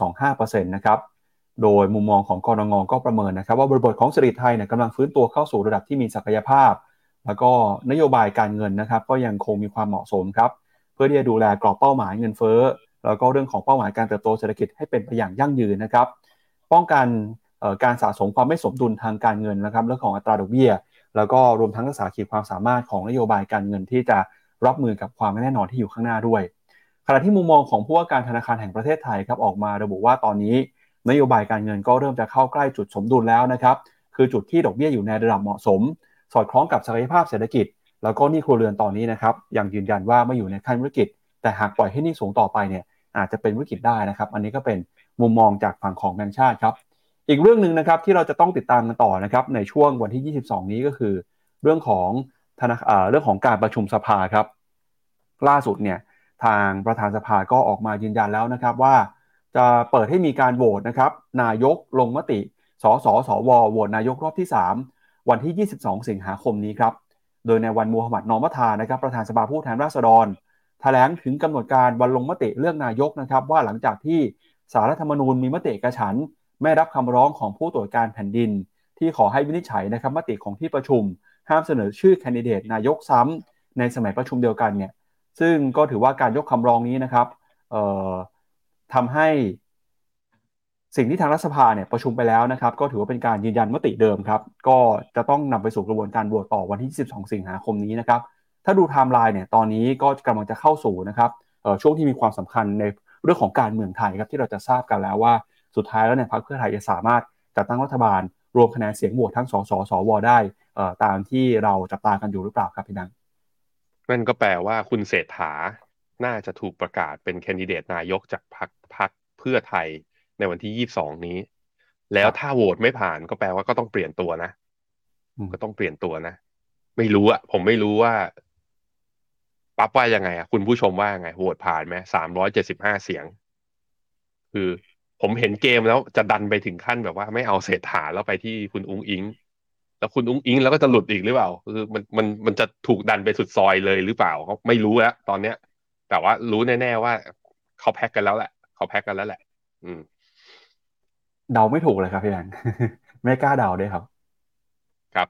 2.25%นะครับ โดยมุมมองของกรงงก็ประเมินนะครับ ว่าบริบทของเศรษฐกิจไทยเนี่ยกำลังฟื้นตัวเข้าสู่ระดับที่มีศักยภาพ แล้วก็นโยบายการเงินนะครับ ก็ยังคงมีความเหมาะสมครับ เพื่อที่จะดูแลกรอบเป้าหมายเงินเฟ้อ แล้วก็เรื่องของเป้าหมายการเติบโตเศรษฐกิจให้เป็นไปอย่างยั่งยืนนะครับ ป้องกัน การสะสมความไม่สมดุลทางการเงินนะครับเรื่องของอัตราดอกเบี้ย แล้วก็รวมทั้งรักษาขีดความสามารถของนโยบายการเงินที่จะรับมือกับความไม่แน่นอนที่อยู่ข้างหน้าด้วย ขณะที่มุมมองของผู้ว่าการธนาคารแห่งประเทศไทยครับออกมาระบุว่าตอนนี้ นโยบายการเงินก็เริ่มจะเข้าใกล้จุดสมดุลแล้วนะครับคือจุดที่ดอกเบี้ยอยู่ในระดับเหมาะสม สอดคล้องกับศักยภาพเศรษฐกิจ แล้วก็หนี้ครัวเรือนตอนนี้นะครับยังยืนยันว่าไม่อยู่ในขั้นวิกฤตแต่หากปล่อยให้หนี้สูงต่อไปเนี่ยอาจจะเป็นวิกฤตได้นะครับ อันนี้ก็เป็นมุมมองจากฝั่งของแบงก์ชาติครับ อีกเรื่องหนึ่งนะครับที่เราจะต้องติดตามกันต่อนะครับในช่วงวันที่ 22 นี้ก็คือ เรื่องของธนาเรื่องของการประชุมสภาครับ ล่าสุดเนี่ยทางประธานสภาก็ออกมายืนยันแล้วนะครับว่า จะเปิดให้มีการโหวตนะครับ นายกลงมติสสสวโหวตนายกรอบที่ 3 วันที่ 22 สิงหาคมนี้ครับ โดยในวันมูฮัมหมัดนอมัทานะครับประธานสภาผู้แทนราษฎรแถลงถึงกำหนดการวันลงมติเลือกนายกนะครับ ว่าหลังจากที่สารรัฐธรรมนูญมีมติกระฉัน ไม่รับคำร้องของผู้ตรวจการแผ่นดิน ที่ขอให้วินิจฉัยนะครับมติของที่ประชุม ห้ามเสนอชื่อแคนดิเดตนายกซ้ำในสมัยประชุมเดียวกันเนี่ยซึ่งก็ถือว่าการยกคำร้องนี้นะครับทำให้สิ่งที่ทางรัฐสภาเนี่ยประชุมไปแล้วนะครับ ก็ถือว่าเป็นการยืนยันมติเดิมครับ ก็จะต้องนำไปสู่กระบวนการโหวตต่อวันที่ 12 สิงหาคมนี้นะครับ ถ้าดูไทม์ไลน์เนี่ยตอนนี้ก็กำลังจะเข้าสู่นะครับช่วงที่มีความสำคัญในเรื่องของการเมืองไทยครับที่เราจะทราบกันแล้วว่า สุดท้ายแล้วเนี่ยพรรคเพื่อไทยจะสามารถจัดตั้งรัฐบาล รวมคะแนนเสียงโหวตทั้งสสสวได้ตามที่เราจับตากันอยู่หรือเปล่าครับพี่นังนั่นก็แปลว่าคุณเศรษฐาน่าจะถูกประกาศเป็นแคนดิเดตนายกจากพรรคพรรคเพื่อไทยในวันที่ยี่สองนี้ แล้วถ้าโหวตไม่ผ่านก็แปลว่าก็ต้องเปลี่ยนตัวนะก็ต้องเปลี่ยนตัวนะ ไม่รู้อะผมไม่รู้ว่าปั๊บว่ายังไงอะคุณผู้ชมว่าไงโหวตผ่านไหมสามร้อยเจ็ดสิบห้าเสียง คือ ผมเห็นเกมแล้วจะดันไปถึงขั้นแบบว่าไม่เอาเศรษฐาแล้วไปที่คุณอุ้งอิง แล้วคุณอุ้งอิงแล้วก็จะหลุดอีกหรือเปล่าคือมันมันมันจะถูกดันไปสุดซอยเลยหรือเปล่าเขาไม่รู้แล้วตอนเนี้ย แต่ว่ารู้แน่ ๆ ว่าเขาแพ็กกันแล้วแหละเขาแพ็กกันแล้วแหละ อืม เดาไม่ถูกเลยครับพี่แบงค์ไม่กล้าเดาด้วยครับ ครับ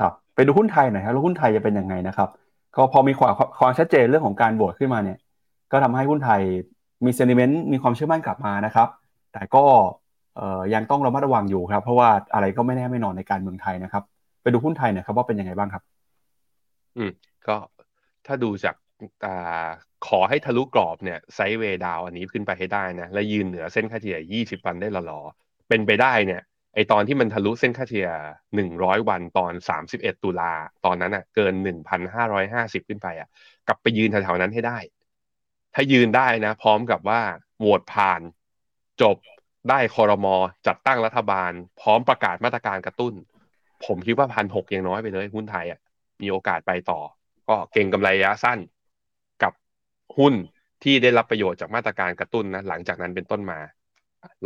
ครับไปดูหุ้นไทยหน่อยครับแล้วหุ้นไทยจะเป็นยังไงนะครับ ก็พอมีความความชัดเจนเรื่องของการโหวตขึ้นมาเนี่ย ก็ทำให้หุ้นไทยมีเซนิเมนต์มีความเชื่อมั่นกลับมานะครับ แต่ก็ยังต้องระมัดระวังอยู่ครับ เพราะว่าอะไรก็ไม่แน่ไม่นอนในการเมืองไทยนะครับ ไปดูหุ้นไทยน่ยครับว่าเป็นยังไงบ้างครับ อืมก็ถ้าดูจากอ่าขอให้ทะลุกรอบเนี่ยไซด์เวดาวอันนี้ขึ้นไปให้ได้นะและยืนเหนือเส้นค่าเฉลี่ย 20 วันได้หล่อๆเป็นไปได้เนี่ยไอตอนที่มันทะลุเส้นค่าเฉลี่ย 100 วันตอน 31 ตุลาตอนนั้นอะเกิน 1,550 ขึ้นไปอะ กลับไปยืนแถวๆนั้นให้ได้ ถ้ายืนได้นะ พร้อมกับว่าโหวตผ่าน จบได้คอรมอจัดตั้งรัฐบาล พร้อมประกาศมาตรการกระตุ้น ผมคิดว่าพันหกยังน้อยไปเลยหุ้นไทยอะมีโอกาสไปต่อ ก็เก่งกำไรระยะสั้นกับหุ้นที่ได้รับประโยชน์จากมาตรการกระตุ้นนะหลังจากนั้นเป็นต้นมา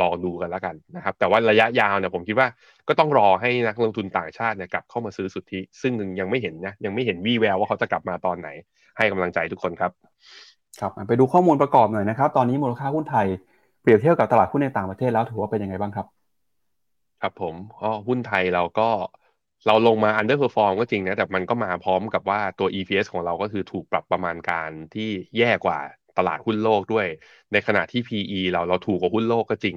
รอดูกันแล้วกันนะครับ แต่ว่าระยะยาวเนี่ยผมคิดว่าก็ต้องรอให้นักลงทุนต่างชาติเนี่ยกลับเข้ามาซื้อสุทธิ ซึ่งยังไม่เห็นนะยังไม่เห็นวี่แววว่าเขาจะกลับมาตอนไหน ให้กำลังใจทุกคนครับ ครับไปดูข้อมูลประกอบหน่อยนะครับ ตอนนี้มูลค่าหุ้นไทย เปรียบเทียบกับตลาดหุ้นในต่างประเทศแล้วถือว่าเป็นยังไงบ้างครับ ครับผมก็หุ้นไทยเราก็เราลงมา underperform ก็จริงนะ แต่มันก็มาพร้อมกับว่าตัว EPS ของเราก็คือถูกปรับประมาณการที่แย่กว่าตลาดหุ้นโลกด้วย ในขณะที่ PE เราเราถูกกว่าหุ้นโลกก็จริง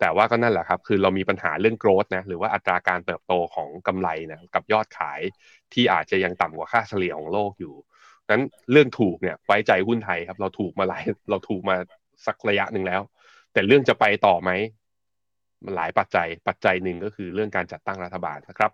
แต่ว่าก็นั่นแหละครับ คือเรามีปัญหาเรื่อง growth นะ หรือว่าอัตราการเติบโตของกำไรนะกับยอดขายที่อาจจะยังต่ำกว่าค่าเฉลี่ยของโลกอยู่นั้นเรื่องถูกเนี่ยไว้ใจหุ้นไทยครับ เราถูกมาหลายเราถูกมาสักระยะหนึ่งแล้ว แต่เรื่องจะไปต่อไหมมันหลายปัจจัย ปัจจัยหนึ่งก็คือเรื่องการจัดตั้งรัฐบาลนะครับ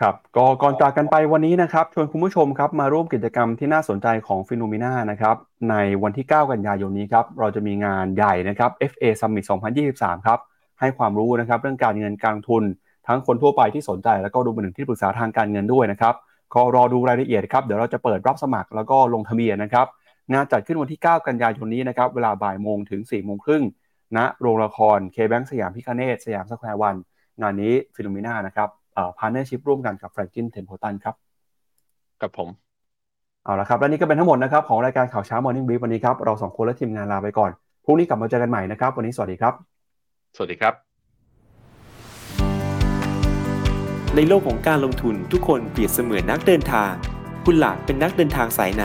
ครับก็ก่อนจากกันไปวันนี้นะครับ ชวนคุณผู้ชมครับมาร่วมกิจกรรมที่น่าสนใจของฟิโนมินานะครับในวันที่ 9 กันยายนนี้ครับเราจะมีงานใหญ่นะครับ FA Summit 2023 ครับ ให้ความรู้นะครับเรื่องการเงินการลงทุน ทั้งคนทั่วไปที่สนใจ แล้วก็ดูเป็นหนึ่งที่ปรึกษาทางการเงินด้วยนะครับก็รอดูรายละเอียดครับเดี๋ยวเราจะเปิดรับสมัครแล้วก็ลงทะเบียนนะครับ งานจัดขึ้นวันที่ 9 กันยายนนี้นะครับเวลาบ่ายโมงถึง4โมงครึ่งณโรงละคร KBank Siam Pic-Ganesha สยามสแควร์วัน งานนี้ Finnomena นะครับ partnership ร่วมกันกับ Franklin Templeton ครับ กับผม เอาละครับ และนี่ก็เป็นทั้งหมดนะครับ ของรายการข่าวเช้า Morning Brief วันนี้ครับ เราสองคนและทีมงานลาไปก่อน พรุ่งนี้กลับมาเจอกันใหม่นะครับ วันนี้สวัสดีครับ สวัสดีครับ ในโลกของการลงทุนทุกคนเปรียบเสมือนนักเดินทาง คุณล่ะเป็นนักเดินทางสายไหน